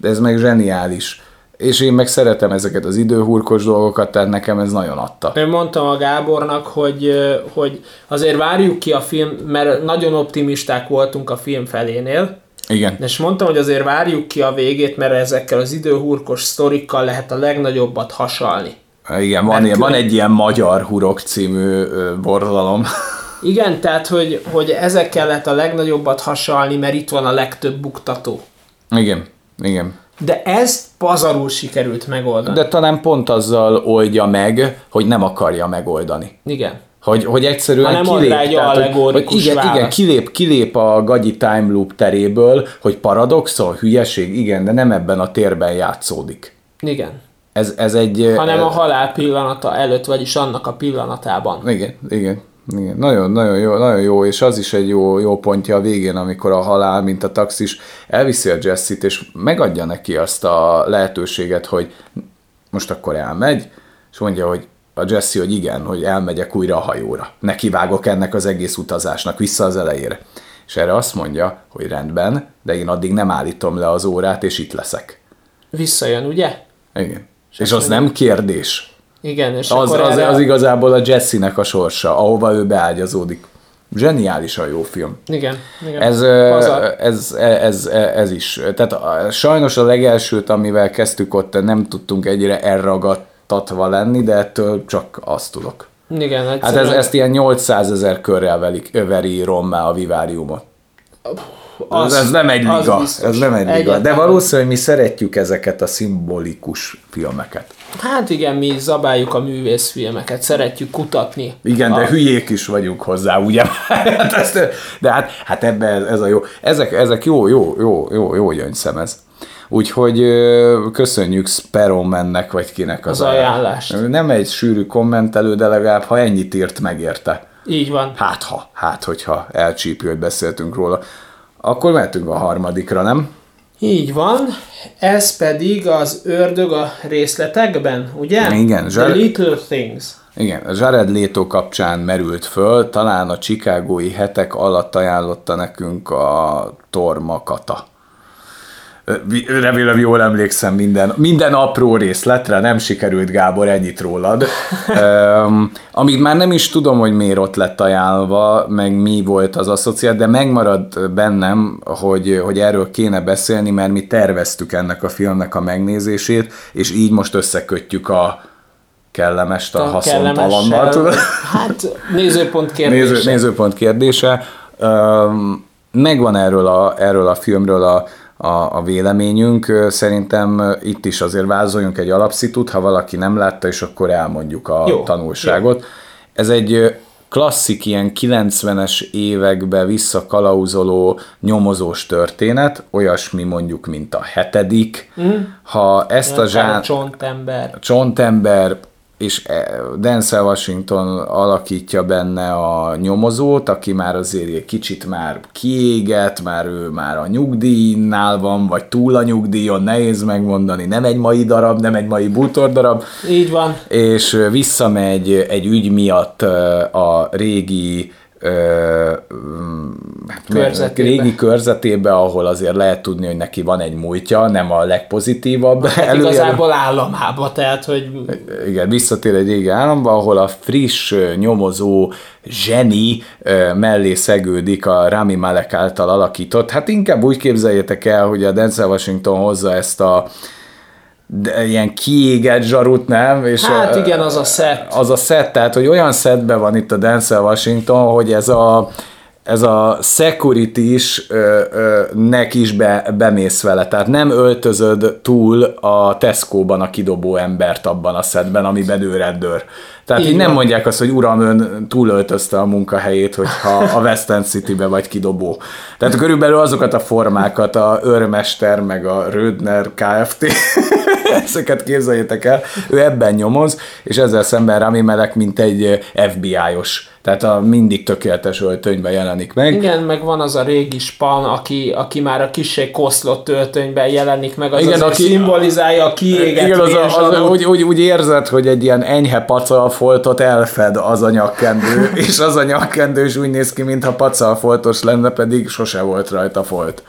Speaker 2: ez meg zseniális. És én meg szeretem ezeket az időhurkos dolgokat, tehát nekem ez nagyon adta.
Speaker 1: Én mondtam a Gábornak, hogy, hogy azért várjuk ki a film, mert nagyon optimisták voltunk a film felénél,
Speaker 2: igen.
Speaker 1: És mondtam, hogy azért várjuk ki a végét, mert ezekkel az időhurkos sztorikkal lehet a legnagyobbat hasalni.
Speaker 2: Igen, van, ilyen, van egy ilyen magyar hurok című borzalom.
Speaker 1: Igen, tehát, hogy, hogy ezekkel lehet a legnagyobbat hasalni, mert itt van a legtöbb buktató.
Speaker 2: Igen, igen.
Speaker 1: De ez pazarul sikerült megoldani.
Speaker 2: De talán pont azzal oldja meg, hogy nem akarja megoldani.
Speaker 1: Igen.
Speaker 2: Hogy, hogy egyszerűen
Speaker 1: nem
Speaker 2: kilép,
Speaker 1: egy tehát, hogy, hogy
Speaker 2: igen, igen, kilép, kilép a gagyi time loop teréből, hogy paradoxon, hülyeség, igen, de nem ebben a térben játszódik.
Speaker 1: Igen.
Speaker 2: Ez, ez egy...
Speaker 1: Hanem a halál pillanata előtt, vagyis annak a pillanatában.
Speaker 2: Igen, igen. Igen, nagyon, nagyon jó, nagyon jó, és az is egy jó, jó pontja a végén, amikor a halál, mint a taxis elviszi a Jessit, és megadja neki azt a lehetőséget, hogy most akkor elmegy, és mondja, hogy a Jesse, hogy igen, hogy elmegyek újra a hajóra. Nekivágok ennek az egész utazásnak vissza az elejére. És erre azt mondja, hogy rendben, de én addig nem állítom le az órát, és itt leszek.
Speaker 1: Visszajön, ugye?
Speaker 2: Igen. És az nem kérdés.
Speaker 1: Igen, és
Speaker 2: Az,
Speaker 1: akkor
Speaker 2: az,
Speaker 1: erre-
Speaker 2: az igazából a Jesse-nek a sorsa, ahova ő beágyazódik. Zseniálisan jó film.
Speaker 1: Igen, igen.
Speaker 2: Ez, ez, ez, ez, ez is. Tehát a- sajnos a legelsőt, amivel kezdtük ott, nem tudtunk egyre elragadtatva lenni, de ettől csak azt tudok.
Speaker 1: Igen,
Speaker 2: Hát ez,
Speaker 1: egyszerűen
Speaker 2: ezt ilyen 800 ezer körrel velik, överi rommá a viváriumot. Az, ez nem egy liga, ez nem egy liga. De
Speaker 1: Egyáltalán.
Speaker 2: valószínűleg mi szeretjük ezeket a szimbolikus filmeket.
Speaker 1: Hát igen, mi zabáljuk a művészfilmeket, szeretjük kutatni.
Speaker 2: Igen, de
Speaker 1: a,
Speaker 2: hülyék is vagyunk hozzá, ugye? hát ezt, de hát, hát ebben ez a jó. Ezek, ezek jó, jó, jó, jó, jó gyöngyszemez. Úgyhogy ö, köszönjük Sparrowmannek, vagy kinek az,
Speaker 1: Az ajánlást.
Speaker 2: Nem egy sűrű kommentelő, de legalább ha ennyit írt, megérte.
Speaker 1: Így van.
Speaker 2: Hát ha, hát hogyha elcsípő, hogy beszéltünk róla. Akkor mehetünk a harmadikra, nem?
Speaker 1: Így van. Ez pedig az ördög a részletekben, ugye?
Speaker 2: Igen,
Speaker 1: The
Speaker 2: Jared-
Speaker 1: Little Things.
Speaker 2: Igen, a Jared Leto kapcsán merült föl, talán a chicagói hetek alatt ajánlotta nekünk a Tormakata. Remélem jól emlékszem minden, minden apró részletre, nem sikerült Gábor, ennyit rólad. um, amit már nem is tudom, hogy miért ott lett ajánlva, meg mi volt az asszociát, de megmaradt bennem, hogy, hogy erről kéne beszélni, mert mi terveztük ennek a filmnek a megnézését, és így most összekötjük a kellemest a, haszontalannal.
Speaker 1: Hát nézőpont kérdése.
Speaker 2: Néző, nézőpont kérdése. Öm, Megvan erről a, erről a filmről a, a, a véleményünk. Szerintem itt is azért vázoljunk egy alapszitut, ha valaki nem látta, és akkor elmondjuk a
Speaker 1: Jó,
Speaker 2: tanulságot. Jó. Ez egy klasszik ilyen 90-es évekbe visszakalauzoló nyomozós történet, olyasmi mondjuk, mint a hetedik. Mm. Ha ezt a zsán
Speaker 1: csontember.
Speaker 2: csontember és e, Denzel Washington alakítja benne a nyomozót, aki már azért egy kicsit már kiégett, már ő már a nyugdíjnál van, vagy túl a nyugdíjon, nehéz megmondani, nem egy mai darab, nem egy mai bútor darab,
Speaker 1: Így van.
Speaker 2: és visszamegy egy ügy miatt ö, a régi ö, hát
Speaker 1: Körzetébe.
Speaker 2: régi körzetébe, ahol azért lehet tudni, hogy neki van egy múltja, nem a legpozitívabb
Speaker 1: Hát
Speaker 2: előjel-
Speaker 1: igazából államába, tehát, hogy
Speaker 2: igen, visszatér egy régi államba, ahol a friss nyomozó zseni mellé szegődik a Rami Malek által alakított. Hát inkább úgy képzeljétek el, hogy a Denzel Washington hozza ezt a de ilyen kiégett zsarut, nem? És
Speaker 1: hát igen, az a set.
Speaker 2: az a set, tehát hogy olyan setben van itt a Denzel Washington, hogy ez a ez a security is ö, ö, nek is be, bemész vele, tehát nem öltözöd túl a Tesco-ban a kidobó embert abban a szedben, amiben ő rendőr. Tehát így,
Speaker 1: Így
Speaker 2: nem mondják azt, hogy uram, ön túlöltözte a munkahelyét, hogyha a West End City-be vagy kidobó. Tehát körülbelül azokat a formákat a őrmester, meg a Rödner Kft. ezeket képzeljétek el, ő ebben nyomoz, és ezzel szemben Rami Malek, mint egy FBI-os, tehát a mindig tökéletes öltönyben jelenik meg.
Speaker 1: Igen, meg van az a régi span, aki, aki már a kisé koszlott öltönyben jelenik meg, az
Speaker 2: Igen,
Speaker 1: azért
Speaker 2: aki-
Speaker 1: szimbolizálja a kiégett
Speaker 2: Igen, az, az,
Speaker 1: vérzsarút.
Speaker 2: úgy, úgy, úgy érzed, hogy egy ilyen enyhe pacalfoltot elfed az a nyakkendő, és az a nyakkendő is úgy néz ki, mintha pacalfoltos lenne, pedig sose volt rajta folt.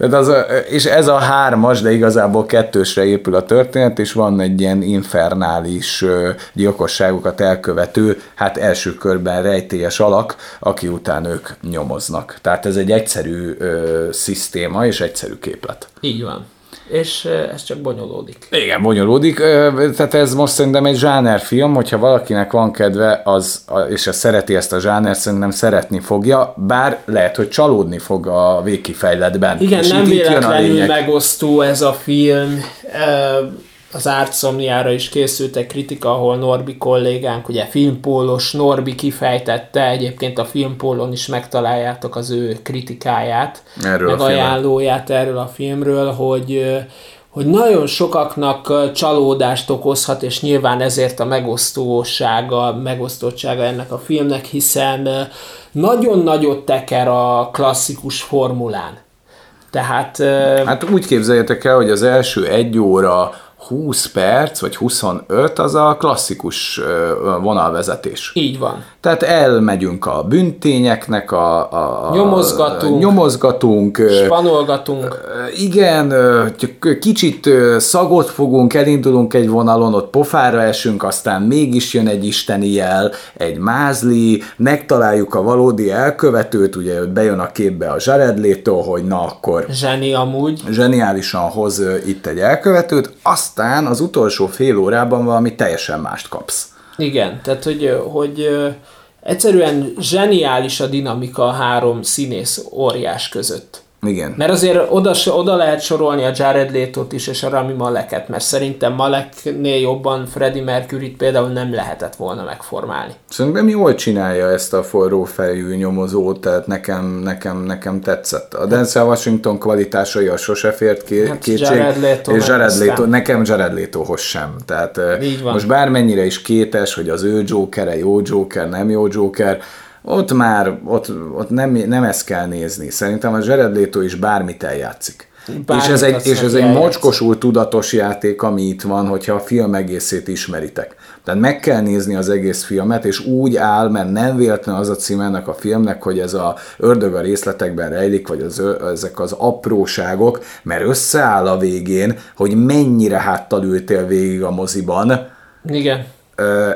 Speaker 2: Tehát az a, és ez a hármas, de igazából kettősre épül a történet, és van egy ilyen infernális gyilkosságokat elkövető, hát első körben rejtélyes alak, aki után ők nyomoznak. Tehát ez egy egyszerű ö, szisztéma és egyszerű képlet.
Speaker 1: Így van. És ez csak bonyolódik.
Speaker 2: Igen, bonyolódik. Tehát ez most szerintem egy zsánerfilm, hogyha valakinek van kedve, az, és ez szereti ezt a zsánert, szerintem szeretni fogja, bár lehet, hogy csalódni fog a végkifejletben.
Speaker 1: Igen,
Speaker 2: És
Speaker 1: nem
Speaker 2: itt- itt jön a
Speaker 1: véletlenül
Speaker 2: lényeg.
Speaker 1: megosztó ez a film. Az Ártszomniára is készült egy kritika, ahol Norbi kollégánk, ugye filmpólos Norbi kifejtette, egyébként a filmpólon is megtaláljátok az ő kritikáját,
Speaker 2: Erről a
Speaker 1: meg
Speaker 2: filmről.
Speaker 1: ajánlóját erről a filmről, hogy hogy nagyon sokaknak csalódást okozhat, és nyilván ezért a megosztósága, megosztottsága ennek a filmnek, hiszen nagyon nagyot teker a klasszikus formulán. Tehát eh,
Speaker 2: Hát úgy képzeljétek el, hogy az első egy óra 20 perc, vagy 25, az a klasszikus vonalvezetés.
Speaker 1: Így van.
Speaker 2: Tehát elmegyünk a büntényeknek, a, a
Speaker 1: Nyomozgatunk.
Speaker 2: nyomozgatunk, ö,
Speaker 1: Panolgatunk.
Speaker 2: igen, kicsit szagot fogunk, elindulunk egy vonalon, ott pofára esünk, aztán mégis jön egy isteni jel, egy mázli, megtaláljuk a valódi elkövetőt, ugye bejön a képbe a Jared Leto, hogy na akkor
Speaker 1: Zseni amúgy.
Speaker 2: zseniálisan hoz itt egy elkövetőt, aztán az utolsó fél órában valami teljesen mást kapsz.
Speaker 1: Igen, tehát hogy, hogy egyszerűen zseniális a dinamika a három színész óriás között.
Speaker 2: Igen.
Speaker 1: Mert azért oda, oda lehet sorolni a Jared Leto-t is, és a Rami Maleket, mert szerintem Maleknél jobban Freddie Mercury-t például nem lehetett volna megformálni.
Speaker 2: Szerintem jól csinálja ezt a forró fejű nyomozót, tehát nekem, nekem, nekem tetszett. A Denzel Washington kvalitásai a sose fért ké-
Speaker 1: Hát
Speaker 2: kétség,
Speaker 1: Jared Leto
Speaker 2: és Jared Leto, nekem Jared Letohoz sem. Tehát eh,
Speaker 1: Így van.
Speaker 2: most bármennyire is kétes, hogy az ő Jokere jó Joker, nem jó Joker, ott már, ott, ott nem, nem ezt kell nézni. Szerintem a Jared Leto is bármit eljátszik.
Speaker 1: Bármit
Speaker 2: és ez egy, és ez egy mocskosul tudatos játék, ami itt van, hogyha a film egészét ismeritek. Tehát meg kell nézni az egész filmet, és úgy áll, mert nem véletlen az a cím ennek a filmnek, hogy ez a ördög a részletekben rejlik, vagy az, ezek az apróságok, mert összeáll a végén, hogy mennyire háttal ültél végig a moziban,
Speaker 1: Igen.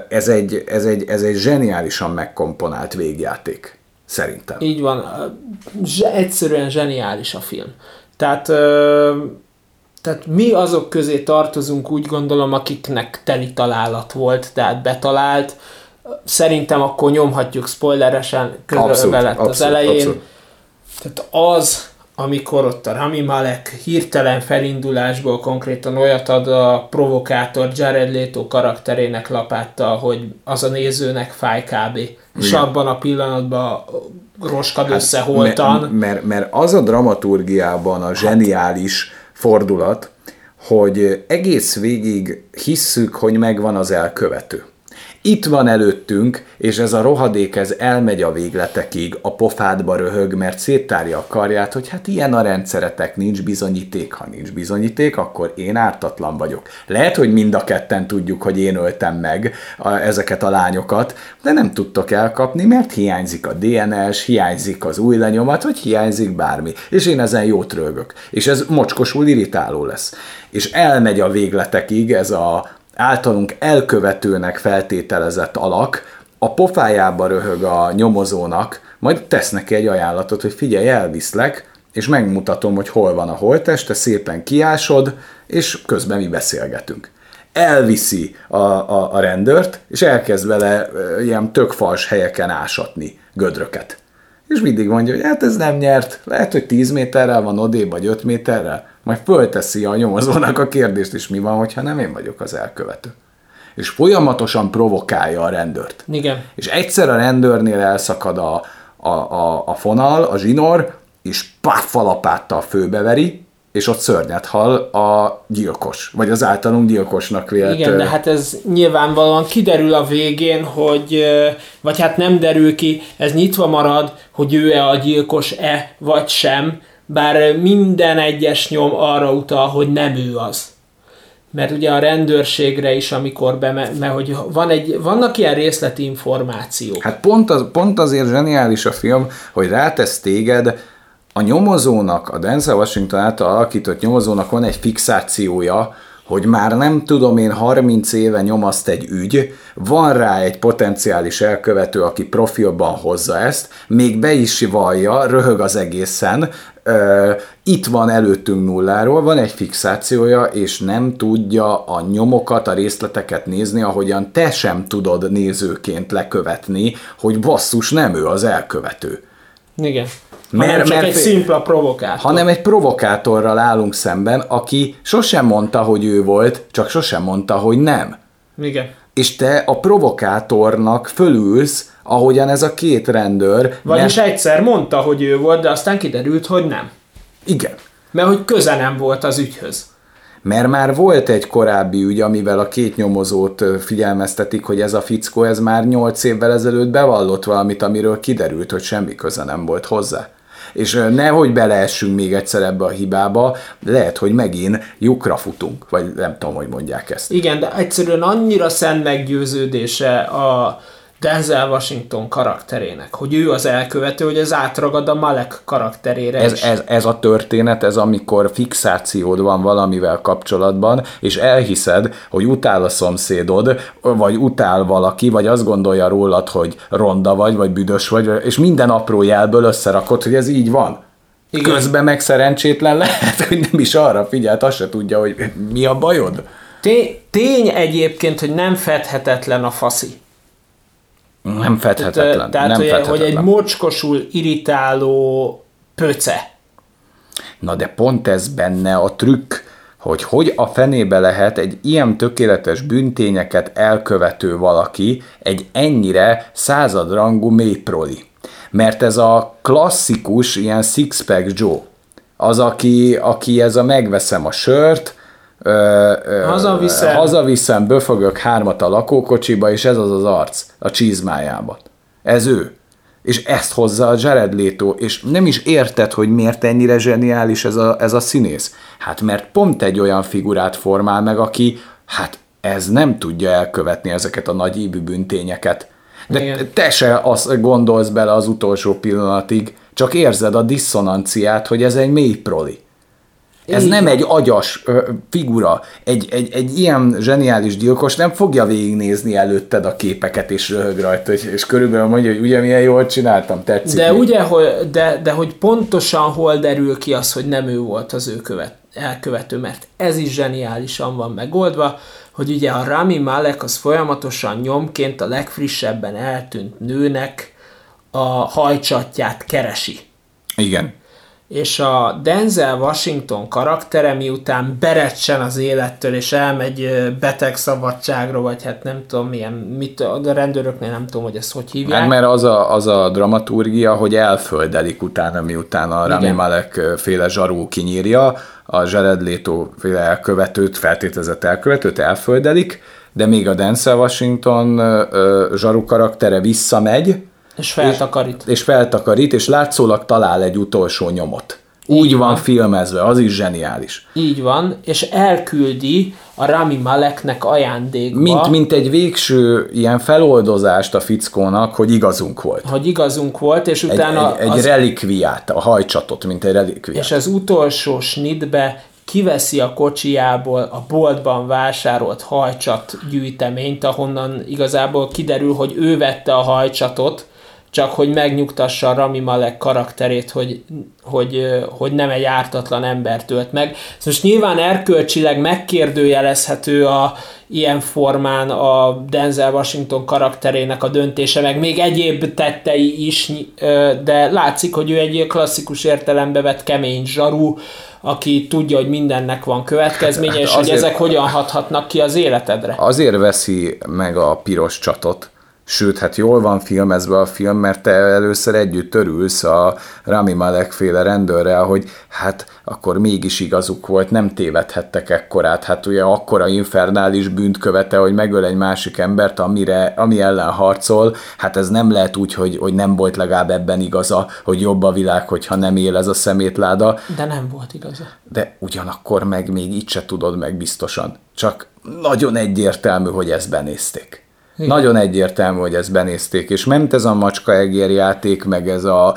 Speaker 2: Ez egy, ez egy, ez egy zseniálisan megkomponált végjáték. Szerintem.
Speaker 1: Így van. Egyszerűen zseniális a film. Tehát, tehát mi azok közé tartozunk, úgy gondolom, akiknek teli találat volt, tehát betalált. Szerintem akkor nyomhatjuk spoileresen közölve lett az elején.
Speaker 2: abszolút.
Speaker 1: Tehát az, amikor ott a Rami Malek hirtelen felindulásból konkrétan olyat ad a provokátor Jared Leto karakterének lapáttal, hogy az a nézőnek fáj kb. És
Speaker 2: Igen.
Speaker 1: abban a pillanatban roskad össze holtan.
Speaker 2: Mert, mert, mert az a dramaturgiában a zseniális fordulat, hogy egész végig hisszük, hogy megvan az elkövető. Itt van előttünk, és ez a rohadék, ez elmegy a végletekig, a pofádba röhög, mert széttárja a karját, hogy hát ilyen a rendszeretek, nincs bizonyíték, ha nincs bizonyíték, akkor én ártatlan vagyok. Lehet, hogy mind a ketten tudjuk, hogy én öltem meg a, ezeket a lányokat, de nem tudtok elkapni, mert hiányzik a DNS, hiányzik az új lenyomat, vagy hiányzik bármi. És én ezen jót rögök. És ez mocskosul irritáló lesz. És elmegy a végletekig ez a általunk elkövetőnek feltételezett alak, a pofájába röhög a nyomozónak, majd tesz neki egy ajánlatot, hogy figyelj, elviszlek, és megmutatom, hogy hol van a holttest, te szépen kiásod, és közben mi beszélgetünk. Elviszi a, a, a rendőrt, és elkezd vele ilyen tök fals helyeken ásatni gödröket. És mindig mondja, hogy hát ez nem nyert, lehet, hogy 10 méterrel van odébb, vagy 5 méterrel, majd fölteszi a nyomozónak a kérdést is, mi van, hogyha nem én vagyok az elkövető. És folyamatosan provokálja a rendőrt.
Speaker 1: Igen.
Speaker 2: És egyszer a rendőrnél elszakad a, a, a, a fonal, a zsinor, és páff alapáttal főbeveri, és ott szörnyet hal a gyilkos, vagy az általunk gyilkosnak vélt.
Speaker 1: Igen, de hát ez nyilvánvalóan kiderül a végén, hogy, vagy hát nem derül ki, ez nyitva marad, hogy ő-e a gyilkos-e, vagy sem, bár minden egyes nyom arra utal, hogy nem ő az. Mert ugye a rendőrségre is, amikor be, mert hogy van egy, vannak ilyen részleti információk.
Speaker 2: Hát pont, az, pont azért zseniális a film, hogy rátesz téged, a nyomozónak, a Denzel Washington által alakított nyomozónak van egy fixációja, hogy már nem tudom én 30 éve nyomaszt egy ügy, van rá egy potenciális elkövető, aki profilban hozza ezt, még be is vallja, röhög az egészen, ö, itt van előttünk nulláról, van egy fixációja, és nem tudja a nyomokat, a részleteket nézni, ahogyan te sem tudod nézőként lekövetni, hogy basszus, nem ő az elkövető
Speaker 1: Igen.
Speaker 2: Mert-
Speaker 1: Hanem csak
Speaker 2: mert
Speaker 1: egy szimpla provokátor.
Speaker 2: hanem egy provokátorral állunk szemben, aki sosem mondta, hogy ő volt, csak sosem mondta, hogy nem.
Speaker 1: Igen.
Speaker 2: És te a provokátornak fölülsz, ahogyan ez a két rendőr.
Speaker 1: Vagyis
Speaker 2: mert,
Speaker 1: egyszer mondta, hogy ő volt, de aztán kiderült, hogy nem.
Speaker 2: igen.
Speaker 1: Mert hogy köze nem volt az ügyhöz.
Speaker 2: Mert már volt egy korábbi ügy, amivel a két nyomozót figyelmeztetik, hogy ez a fickó, ez már nyolc évvel ezelőtt bevallott valamit, amiről kiderült, hogy semmi köze nem volt hozzá. És nehogy beleessünk még egyszer ebbe a hibába, lehet, hogy megint lyukra futunk, vagy nem tudom, hogy mondják ezt.
Speaker 1: Igen, de egyszerűen annyira szent meggyőződése a Denzel Washington karakterének, hogy ő az elkövető, hogy ez átragad a Malek karakterére
Speaker 2: ez,
Speaker 1: is.
Speaker 2: ez, ez a történet, ez amikor fixációd van valamivel kapcsolatban, és elhiszed, hogy utál a szomszédod, vagy utál valaki, vagy azt gondolja rólad, hogy ronda vagy, vagy büdös vagy, és minden apró jelből összerakod, hogy ez így van. Igen. Közben meg szerencsétlen lehet, hogy nem is arra figyelt, azt se tudja, hogy mi a bajod.
Speaker 1: Tény egyébként, hogy nem fedhetetlen a faszi.
Speaker 2: Nem fedhetetlen.
Speaker 1: Tehát,
Speaker 2: nem
Speaker 1: hogy,
Speaker 2: fedhetetlen.
Speaker 1: hogy egy mocskosul, irritáló pöce.
Speaker 2: Na de pont ez benne a trükk, hogy hogy a fenébe lehet egy ilyen tökéletes büntényeket elkövető valaki egy ennyire századrangú mélyproli. Mert ez a klasszikus ilyen six-pack Joe, az, aki, aki ez a megveszem a sört,
Speaker 1: Hazaviszem.
Speaker 2: hazaviszem, böfögök hármat a lakókocsiba, és ez az az arc a csizmájába. Ez ő. És ezt hozza a Jared Leto, és nem is érted, hogy miért ennyire zseniális ez a, ez a színész. Hát mert pont egy olyan figurát formál meg, aki, hát ez nem tudja elkövetni ezeket a nagy íbű büntényeket. De
Speaker 1: Igen.
Speaker 2: te se azt gondolsz bele az utolsó pillanatig, csak érzed a diszonanciát, hogy ez egy mély proli. Ez
Speaker 1: Így
Speaker 2: nem egy agyas ö, figura. Egy, egy, egy ilyen zseniális gyilkos nem fogja végignézni előtted a képeket és röhög rajta, és, és körülbelül mondja, hogy ugye milyen jól csináltam, tetszik.
Speaker 1: De
Speaker 2: még.
Speaker 1: ugye, hogy, de, de hogy pontosan hol derül ki az, hogy nem ő volt az ő követ, elkövető, mert ez is zseniálisan van megoldva, hogy ugye a Rami Malek az folyamatosan nyomként a legfrissebben eltűnt nőnek a hajcsatját keresi.
Speaker 2: Igen.
Speaker 1: És a Denzel Washington karaktere miután berecsen az élettől, és elmegy ö, betegszabadságra, vagy hát nem tudom milyen, mit, a rendőröknél nem tudom, hogy ezt hogy hívják.
Speaker 2: Hát mert az a, az a dramaturgia, hogy elföldelik utána, miután a Rami
Speaker 1: Igen.
Speaker 2: Malek féle zsarú kinyírja, a Jared Leto féle elkövetőt, feltételezett elkövetőt elföldelik, de még a Denzel Washington zsaru karaktere visszamegy,
Speaker 1: és feltakarít.
Speaker 2: és feltakarít, és látszólag talál egy utolsó nyomot. Úgy van filmezve, az is zseniális.
Speaker 1: Így van, és elküldi a Rami Maleknek ajándékba,
Speaker 2: Mint, mint egy végső ilyen feloldozást a fickónak, hogy igazunk volt.
Speaker 1: hogy igazunk volt, és
Speaker 2: Egy,
Speaker 1: utána
Speaker 2: egy, egy
Speaker 1: az,
Speaker 2: relikviát, a hajcsatot, mint egy relikviát.
Speaker 1: és az utolsó snitbe kiveszi a kocsijából a boltban vásárolt hajcsat gyűjteményt, ahonnan igazából kiderül, hogy ő vette a hajcsatot, csak hogy megnyugtassa a Rami Malek karakterét, hogy, hogy, hogy nem egy ártatlan ember tölt meg. Ez most nyilván erkölcsileg megkérdőjelezhető a ilyen formán a Denzel Washington karakterének a döntése, meg még egyéb tettei is, de látszik, hogy ő egy klasszikus értelembe vett kemény zsarú, aki tudja, hogy mindennek van következménye,
Speaker 2: Hát
Speaker 1: és hogy
Speaker 2: azért-
Speaker 1: ezek hogyan hathatnak ki az életedre.
Speaker 2: Azért veszi meg a piros csatot, sőt, hát jól van filmezve a film, mert te először együtt törülsz a Rami Malek féle rendőrrel, hogy hát akkor mégis igazuk volt, nem tévedhettek ekkorát. Hát ugye akkora infernális bűnt követe, hogy megöl egy másik embert, amire, ami ellen harcol, hát ez nem lehet úgy, hogy, hogy nem volt legalább ebben igaza, hogy jobb a világ, hogyha nem él ez a szemétláda,
Speaker 1: De nem volt igaza.
Speaker 2: de ugyanakkor meg még így se tudod meg biztosan. Csak nagyon egyértelmű, hogy ezt benézték. Igen. Nagyon egyértelmű, hogy ezt benézték, és ment ez a macska egér játék, meg ez a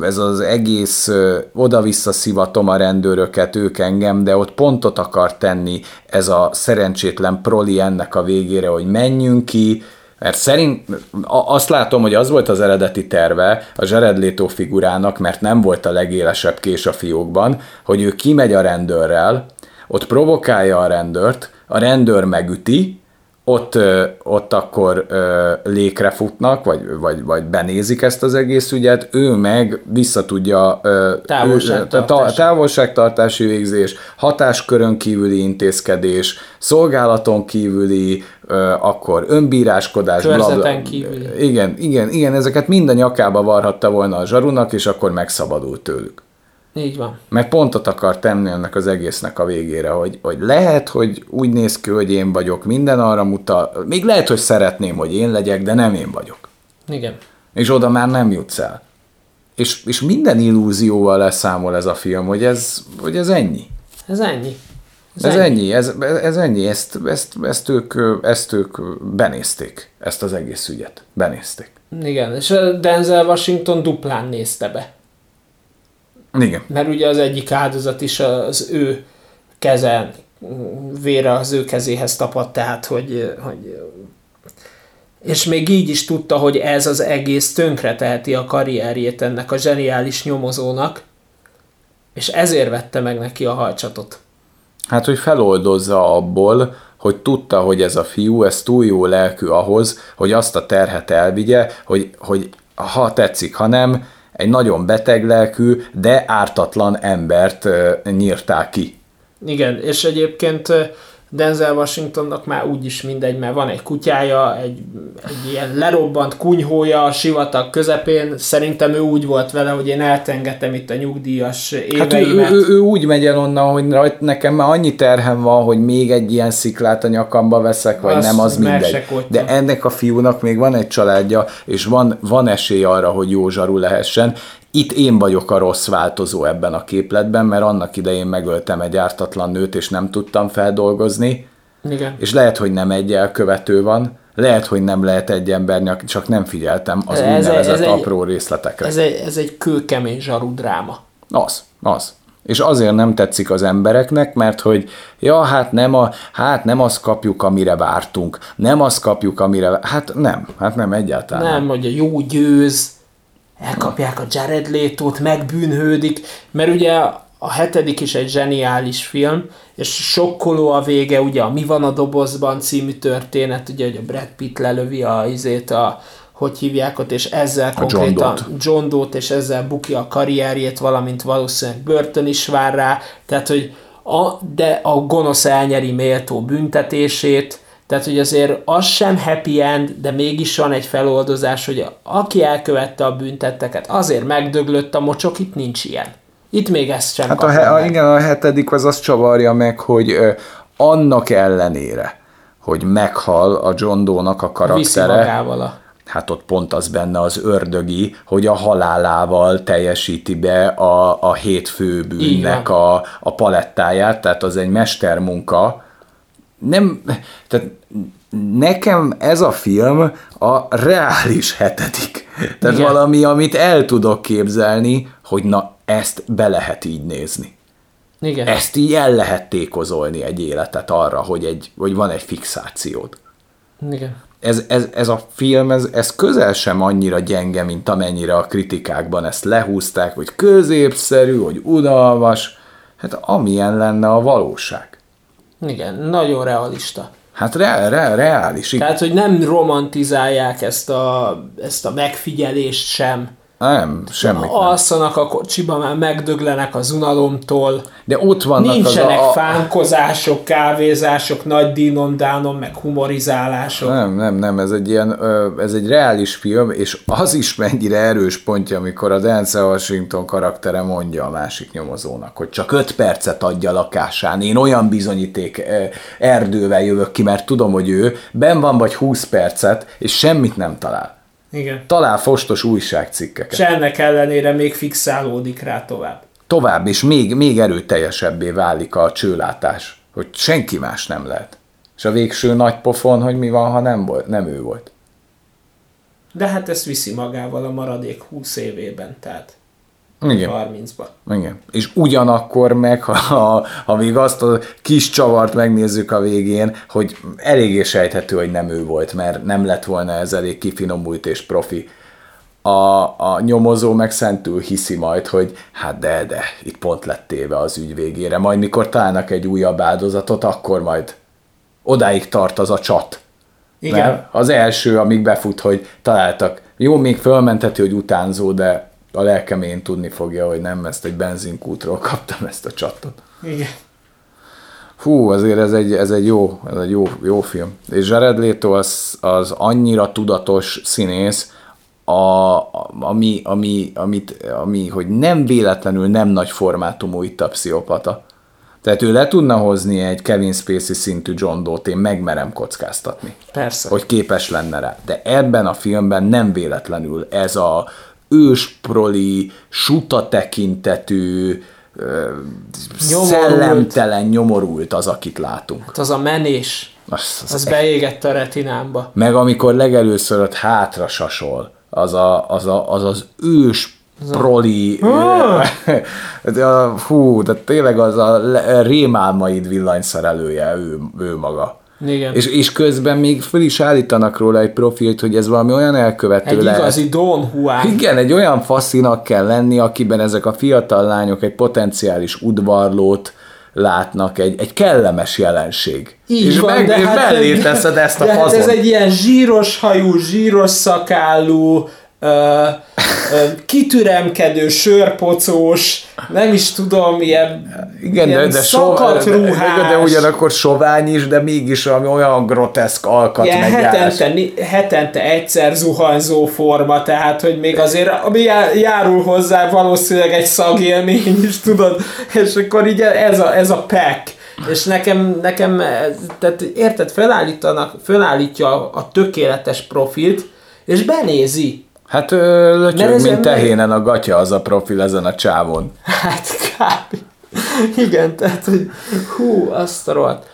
Speaker 2: ez az egész oda-vissza szivatom a rendőröket, ők engem, de ott pontot akar tenni ez a szerencsétlen proli ennek a végére, hogy menjünk ki, mert szerint azt látom, hogy az volt az eredeti terve a Jared Leto figurának, mert nem volt a legélesebb kés a fiókban, hogy ő kimegy a rendőrrel, ott provokálja a rendőrt, a rendőr megüti, ott, ott akkor lékre futnak, vagy, vagy, vagy benézik ezt az egész ügyet, ő meg vissza tudja ö,
Speaker 1: Távolságtartás.
Speaker 2: ő- ta- távolságtartási végzés, hatáskörön kívüli intézkedés, szolgálaton kívüli, akkor önbíráskodás, bla, bla.
Speaker 1: Körzeten kívüli.
Speaker 2: Igen, igen, igen, ezeket mind a nyakába varhatta volna a zsarunak, és akkor megszabadult tőlük.
Speaker 1: Így van.
Speaker 2: Meg pontot akar tenni ennek az egésznek a végére, hogy, hogy lehet, hogy úgy néz ki, hogy én vagyok, minden arra mutat, még lehet, hogy szeretném, hogy én legyek, de nem én vagyok.
Speaker 1: Igen.
Speaker 2: És oda már nem jutsz el. és, és minden illúzióval leszámol ez a film, hogy ez, hogy ez ennyi.
Speaker 1: Ez ennyi.
Speaker 2: Ez, ez ennyi, ennyi ez, ez ennyi, ezt, ezt, ezt, ők, ezt ők benézték, ezt az egész ügyet. Benézték.
Speaker 1: Igen, és Denzel Washington duplán nézte be.
Speaker 2: Igen.
Speaker 1: Mert ugye az egyik áldozat is az ő kezen, vére az ő kezéhez tapadt, tehát hogy, hogy és még így is tudta, hogy ez az egész tönkre teheti a karrierjét ennek a zseniális nyomozónak, és ezért vette meg neki a hajcsatot.
Speaker 2: Hát, hogy feloldozza abból, hogy tudta, hogy ez a fiú, ez túl jó lelkű ahhoz, hogy azt a terhet elvigye, hogy, hogy ha tetszik, ha nem, egy nagyon beteg lelkű, de ártatlan embert nyírták ki.
Speaker 1: Igen, és egyébként Denzel Washingtonnak már úgyis mindegy, mert van egy kutyája, egy, egy ilyen lerobbant kunyhója a sivatag közepén. Szerintem ő úgy volt vele, hogy én eltengetem itt a nyugdíjas éveimet. Hát
Speaker 2: ő, ő, ő, ő úgy megy el onnan, hogy nekem már annyi terhem van, hogy még egy ilyen sziklát a nyakamba veszek, vagy Azt nem, az mindegy. De ennek a fiúnak még van egy családja, és van, van esély arra, hogy jó zsaru lehessen, itt én vagyok a rossz változó ebben a képletben, mert annak idején megöltem egy ártatlan nőt, és nem tudtam feldolgozni.
Speaker 1: Igen.
Speaker 2: És lehet, hogy nem egy elkövető van, lehet, hogy nem lehet egy embernek, csak nem figyeltem az ez úgynevezett ez apró egy, részletekre.
Speaker 1: Ez egy, ez egy kőkemény zsarú dráma.
Speaker 2: Az, az. És azért nem tetszik az embereknek, mert hogy ja, hát nem, a, hát nem azt kapjuk, amire vártunk. Nem azt kapjuk, amire... Hát nem, hát nem egyáltalán.
Speaker 1: Nem, hogy a jó győz, elkapják a Jared Leto-t, megbűnhődik, mert ugye a hetedik is egy zseniális film, és sokkoló a vége, ugye a Mi van a dobozban című történet, ugye, hogy a Brad Pitt lelövi a izét, a, hogy hívják ott, és ezzel a konkrétan John Doe-t. És ezzel bukja a karrierjét, valamint valószínűleg börtön is vár rá, tehát, hogy a, de a gonosz elnyeri méltó büntetését, tehát, hogy azért az sem happy end, de mégis van egy feloldozás, hogy aki elkövette a büntetteket, azért megdöglött a mocsok, itt nincs ilyen. Itt még ezt sem
Speaker 2: Hát a, he, a, igen, a hetedik az azt csavarja meg, hogy ö, annak ellenére, hogy meghal a John Doe-nak a karaktere, a... hát ott pont az benne az ördögi, hogy a halálával teljesíti be a, a hét főbűnnek a, a palettáját, tehát az egy mestermunka, nem, tehát nekem ez a film a reális hetedik. Tehát Igen. valami, amit el tudok képzelni, hogy na, ezt be lehet így nézni.
Speaker 1: Igen.
Speaker 2: Ezt így el lehet tékozolni egy életet arra, hogy, egy, hogy van egy fixációd.
Speaker 1: Igen.
Speaker 2: Ez, ez, ez a film, ez, ez közel sem annyira gyenge, mint amennyire a kritikákban ezt lehúzták, hogy középszerű, hogy udalmas. Hát amilyen lenne a valóság.
Speaker 1: Igen, nagyon realista.
Speaker 2: Hát re, re, reális.
Speaker 1: Tehát, hogy nem romantizálják ezt a, ezt a megfigyelést sem,
Speaker 2: nem, semmi.
Speaker 1: Alszanak a kocsiba, már megdöglenek az unalomtól.
Speaker 2: De ott vannak
Speaker 1: Nincsenek
Speaker 2: az
Speaker 1: a... fánkozások, kávézások, nagy dinom meg humorizálások.
Speaker 2: Nem, nem, nem, ez egy ilyen, ez egy reális film, és az is mennyire erős pontja, amikor a Denzel Washington karaktere mondja a másik nyomozónak, hogy csak öt percet adja a lakásán, én olyan bizonyíték erdővel jövök ki, mert tudom, hogy ő ben van vagy 20 percet, és semmit nem talál.
Speaker 1: Igen.
Speaker 2: Talál fostos újságcikkeket.
Speaker 1: És ennek ellenére még fixálódik rá tovább.
Speaker 2: Tovább, és még, még erőteljesebbé válik a csőlátás, hogy senki más nem lehet. És a végső nagy pofon, hogy mi van, ha nem, volt, nem ő volt.
Speaker 1: De hát ezt viszi magával a maradék 20 évében, tehát
Speaker 2: igen.
Speaker 1: 30-ban.
Speaker 2: Igen. És ugyanakkor meg, ha, ha még azt a kis csavart megnézzük a végén, hogy eléggé sejthető, hogy nem ő volt, mert nem lett volna ez elég kifinomult és profi. A, a nyomozó meg szentül hiszi majd, hogy hát de, de, itt pont lett téve az ügy végére. Majd mikor találnak egy újabb áldozatot, akkor majd odáig tart az a csat.
Speaker 1: Igen. Mert
Speaker 2: az első, amíg befut, hogy találtak. Jó, még fölmenthető, hogy utánzó, de a lelkemén tudni fogja, hogy nem ezt egy benzinkútról kaptam ezt a csatot.
Speaker 1: Igen.
Speaker 2: Fú, azért ez egy, ez egy, jó, ez egy jó, jó film. És Jared Leto az, az annyira tudatos színész, a, ami, ami, amit, ami, hogy nem véletlenül nem nagy formátumú itt a pszichopata. Tehát ő le tudna hozni egy Kevin Spacey szintű John Doe-t, én megmerem kockáztatni.
Speaker 1: Persze.
Speaker 2: Hogy képes lenne rá. De ebben a filmben nem véletlenül ez a ősproli, suta tekintetű,
Speaker 1: Nyomorult.
Speaker 2: szellemtelen, nyomorult az, akit látunk.
Speaker 1: Hát az a menés,
Speaker 2: Az, az
Speaker 1: az beégett a retinámba.
Speaker 2: Meg amikor legelőször ott hátra sasol, az a, az, a, az, az ős proli, hú, de tényleg az a rémálmaid villanyszerelője ő, ő maga.
Speaker 1: Igen.
Speaker 2: És, és közben még föl is állítanak róla egy profilt, hogy ez valami olyan elkövető
Speaker 1: Egy
Speaker 2: lehet.
Speaker 1: igazi Don Juan.
Speaker 2: Igen, egy olyan faszinak kell lenni, akiben ezek a fiatal lányok egy potenciális udvarlót látnak, egy, egy kellemes jelenség.
Speaker 1: Így
Speaker 2: és
Speaker 1: van,
Speaker 2: meg,
Speaker 1: de
Speaker 2: és
Speaker 1: hát,
Speaker 2: teszed ezt a
Speaker 1: de hát
Speaker 2: fazon.
Speaker 1: ez egy ilyen zsíros hajú, zsíros szakállú, ö, ö, kitüremkedő, sörpocós, nem is tudom, ilyen,
Speaker 2: Igen,
Speaker 1: ilyen
Speaker 2: de, de,
Speaker 1: szakadt
Speaker 2: de,
Speaker 1: ruhás,
Speaker 2: de, de ugyanakkor sovány is, de mégis valami olyan groteszk alkat
Speaker 1: ilyen hetente, hetente egyszer zuhanyzó forma, tehát, hogy még azért ami já- járul hozzá valószínűleg egy szagélmény is, tudod, és akkor így ez a, ez a pack. És nekem, nekem, tehát érted, felállítanak, felállítja a, a tökéletes profilt, és benézi.
Speaker 2: Hát lötyög, mint
Speaker 1: ember-
Speaker 2: tehén a gatya az a profil ezen a csávon.
Speaker 1: Hát kb. Igen, tehát, hogy hú, azt a rohadt.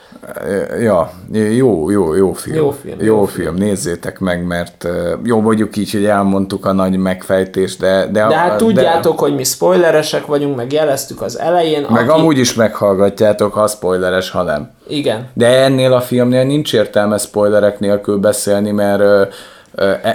Speaker 2: Ja, jó, jó, jó film.
Speaker 1: Jó film,
Speaker 2: Jó,
Speaker 1: jó
Speaker 2: film, nézzétek meg, mert jó, mondjuk így, hogy elmondtuk a nagy megfejtést, de... De,
Speaker 1: De hát tudjátok, hogy mi spoileresek vagyunk, meg jeleztük az elején.
Speaker 2: De, meg amúgy is meghallgatjátok, ha spoileres, ha nem.
Speaker 1: Igen.
Speaker 2: De ennél a filmnél nincs értelme spoilerek nélkül beszélni, mert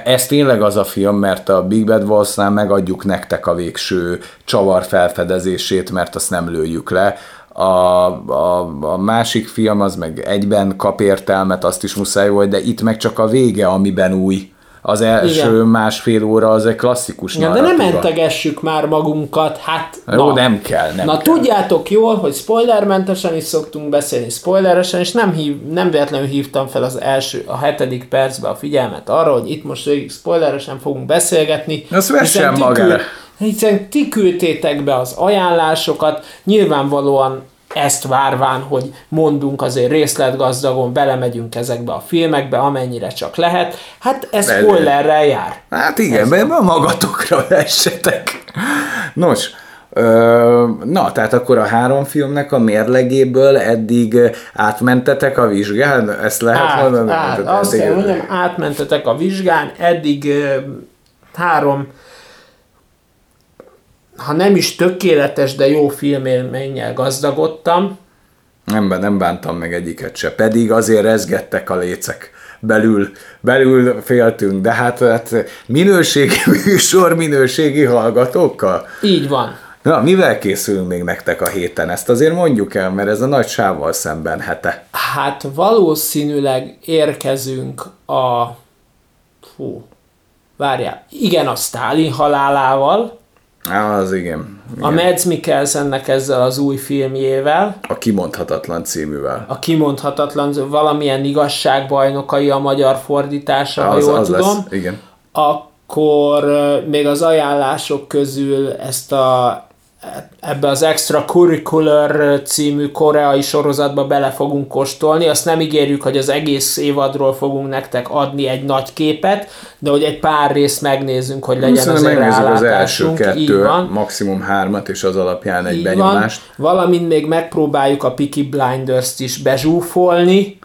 Speaker 2: ez tényleg az a film, mert a Big Bad Wolfsnál megadjuk nektek a végső csavar felfedezését, mert azt nem lőjük le. A, a, a másik film az meg egyben kap értelmet, azt is muszáj volt, de itt meg csak a vége, amiben új. Az első
Speaker 1: Igen.
Speaker 2: másfél óra az egy klasszikus
Speaker 1: Ja, de nem
Speaker 2: narratíva.
Speaker 1: mentegessük már magunkat, hát
Speaker 2: Jó,
Speaker 1: na.
Speaker 2: nem kell, nem
Speaker 1: Na
Speaker 2: kell.
Speaker 1: tudjátok jól, hogy spoilermentesen is szoktunk beszélni, spoileresen, és nem, hív, nem véletlenül hívtam fel az első, a hetedik percben a figyelmet arra, hogy itt most végig spoileresen fogunk beszélgetni.
Speaker 2: Vessen
Speaker 1: hiszen ti küld- Hiszen ti küldtétek be az ajánlásokat, nyilvánvalóan ezt várván, hogy mondunk azért részletgazdagon, belemegyünk ezekbe a filmekbe, amennyire csak lehet. Hát ez
Speaker 2: Belül.
Speaker 1: spoilerrel jár.
Speaker 2: Hát igen, mert ma magatokra vessetek. Nos, ö, na, tehát akkor a három filmnek a mérlegéből eddig átmentetek a vizsgán? Ezt lehet
Speaker 1: át,
Speaker 2: mondani?
Speaker 1: át, azt kell mondjam, átmentetek a vizsgán, eddig ö, három, ha nem is tökéletes, de jó filmélménnyel gazdagodtam.
Speaker 2: Nem, nem bántam meg egyiket se, pedig azért rezgettek a lécek. Belül, belül féltünk, de hát, hát minőségi műsor, minőségi hallgatókkal.
Speaker 1: Így van.
Speaker 2: Na, mivel készülünk még nektek a héten? Ezt azért mondjuk el, mert ez a nagy sávval szemben hete.
Speaker 1: Hát valószínűleg érkezünk a... Fú, várjál. Igen, a Stalin halálával,
Speaker 2: Á, az igen.
Speaker 1: a Mads Mikkelsennek ezzel az új filmjével,
Speaker 2: A kimondhatatlan cíművel.
Speaker 1: a kimondhatatlan, valamilyen igazságbajnokai a magyar fordítása, ha
Speaker 2: Az,
Speaker 1: jól
Speaker 2: az
Speaker 1: tudom.
Speaker 2: lesz, igen.
Speaker 1: akkor még az ajánlások közül ezt a ebbe az Extra Curricular című koreai sorozatba bele fogunk kóstolni. Azt nem ígérjük, hogy az egész évadról fogunk nektek adni egy nagy képet, de hogy egy pár részt megnézzünk, hogy legyen
Speaker 2: Szerintem
Speaker 1: azért
Speaker 2: megnézzük az első
Speaker 1: rálátásunk.
Speaker 2: Kettő,
Speaker 1: van.
Speaker 2: maximum hármat, és az alapján egy
Speaker 1: Így
Speaker 2: benyomást.
Speaker 1: van. Valamint még megpróbáljuk a Peaky Blinders-t is bezsúfolni.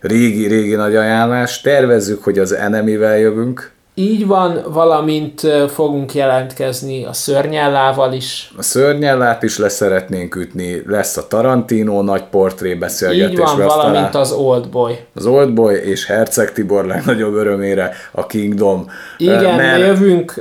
Speaker 2: Régi, régi nagy ajánlás. Tervezzük, hogy az enemivel jövünk.
Speaker 1: Így van, valamint fogunk jelentkezni a szörnyellával is.
Speaker 2: A szörnyellát is le szeretnénk ütni, lesz a Tarantino nagy portré beszélgetés.
Speaker 1: Így van,
Speaker 2: aztán
Speaker 1: valamint az Oldboy.
Speaker 2: az Oldboy és Herceg Tibor legnagyobb örömére a Kingdom.
Speaker 1: Igen, mert... jövünk,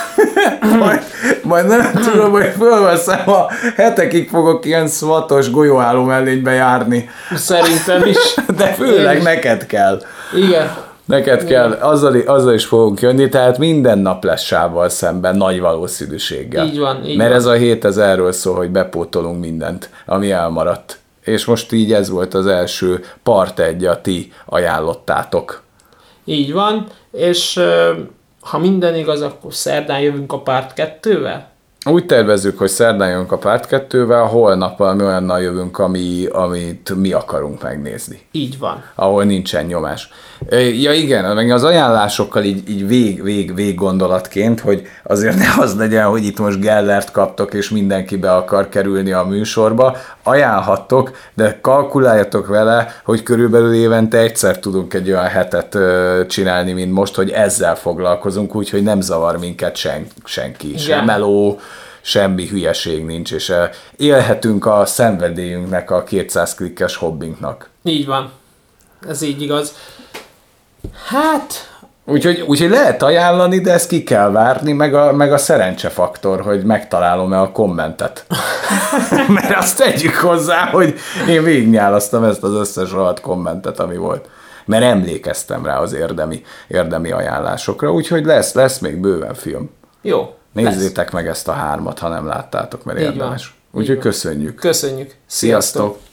Speaker 2: majd, majd nem tudom, hogy fölveszem, a hetekig fogok ilyen szvatos golyóálló mellénybe járni.
Speaker 1: szerintem is.
Speaker 2: De főleg
Speaker 1: is.
Speaker 2: neked kell.
Speaker 1: Igen,
Speaker 2: Neked kell, azzal, azzal is fogunk jönni, tehát minden nap lesz sávval szemben, nagy valószínűséggel.
Speaker 1: Így van, így
Speaker 2: Mert
Speaker 1: van.
Speaker 2: ez a hét ez erről szól, hogy bepótolunk mindent, ami elmaradt. És most így ez volt az első part egy, a ti ajánlottátok.
Speaker 1: így van, és ha minden igaz, akkor szerdán jövünk a párt kettővel?
Speaker 2: Úgy tervezzük, hogy szerdán jönk a párt kettővel, holnap valami olyannal jövünk, ami, amit mi akarunk megnézni.
Speaker 1: Így van.
Speaker 2: Ahol nincsen nyomás. Ja igen, meg az ajánlásokkal így, így vég, vég, vég gondolatként, hogy azért ne az legyen, hogy itt most Gellert kaptok, és mindenki be akar kerülni a műsorba. Ajánlhattok, de kalkuláljatok vele, hogy körülbelül évente egyszer tudunk egy olyan hetet csinálni, mint most, hogy ezzel foglalkozunk, úgyhogy nem zavar minket sen, senki. Igen. Sem meló, semmi hülyeség nincs, és élhetünk a szenvedélyünknek, a 200 klikkes hobbinknak.
Speaker 1: Így van. Ez így igaz. Hát...
Speaker 2: Úgyhogy, úgyhogy lehet ajánlani, de ezt ki kell várni, meg a, meg a szerencsefaktor, hogy megtalálom-e a kommentet. Mert azt tegyük hozzá, hogy én végignyálasztam ezt az összes rohadt kommentet, ami volt. Mert emlékeztem rá az érdemi, érdemi ajánlásokra, úgyhogy lesz, lesz még bőven film.
Speaker 1: Jó.
Speaker 2: Nézzétek lesz. meg ezt a hármat, ha nem láttátok, mert Így érdemes. Úgyhogy köszönjük.
Speaker 1: Köszönjük.
Speaker 2: Sziasztok. Sziasztok.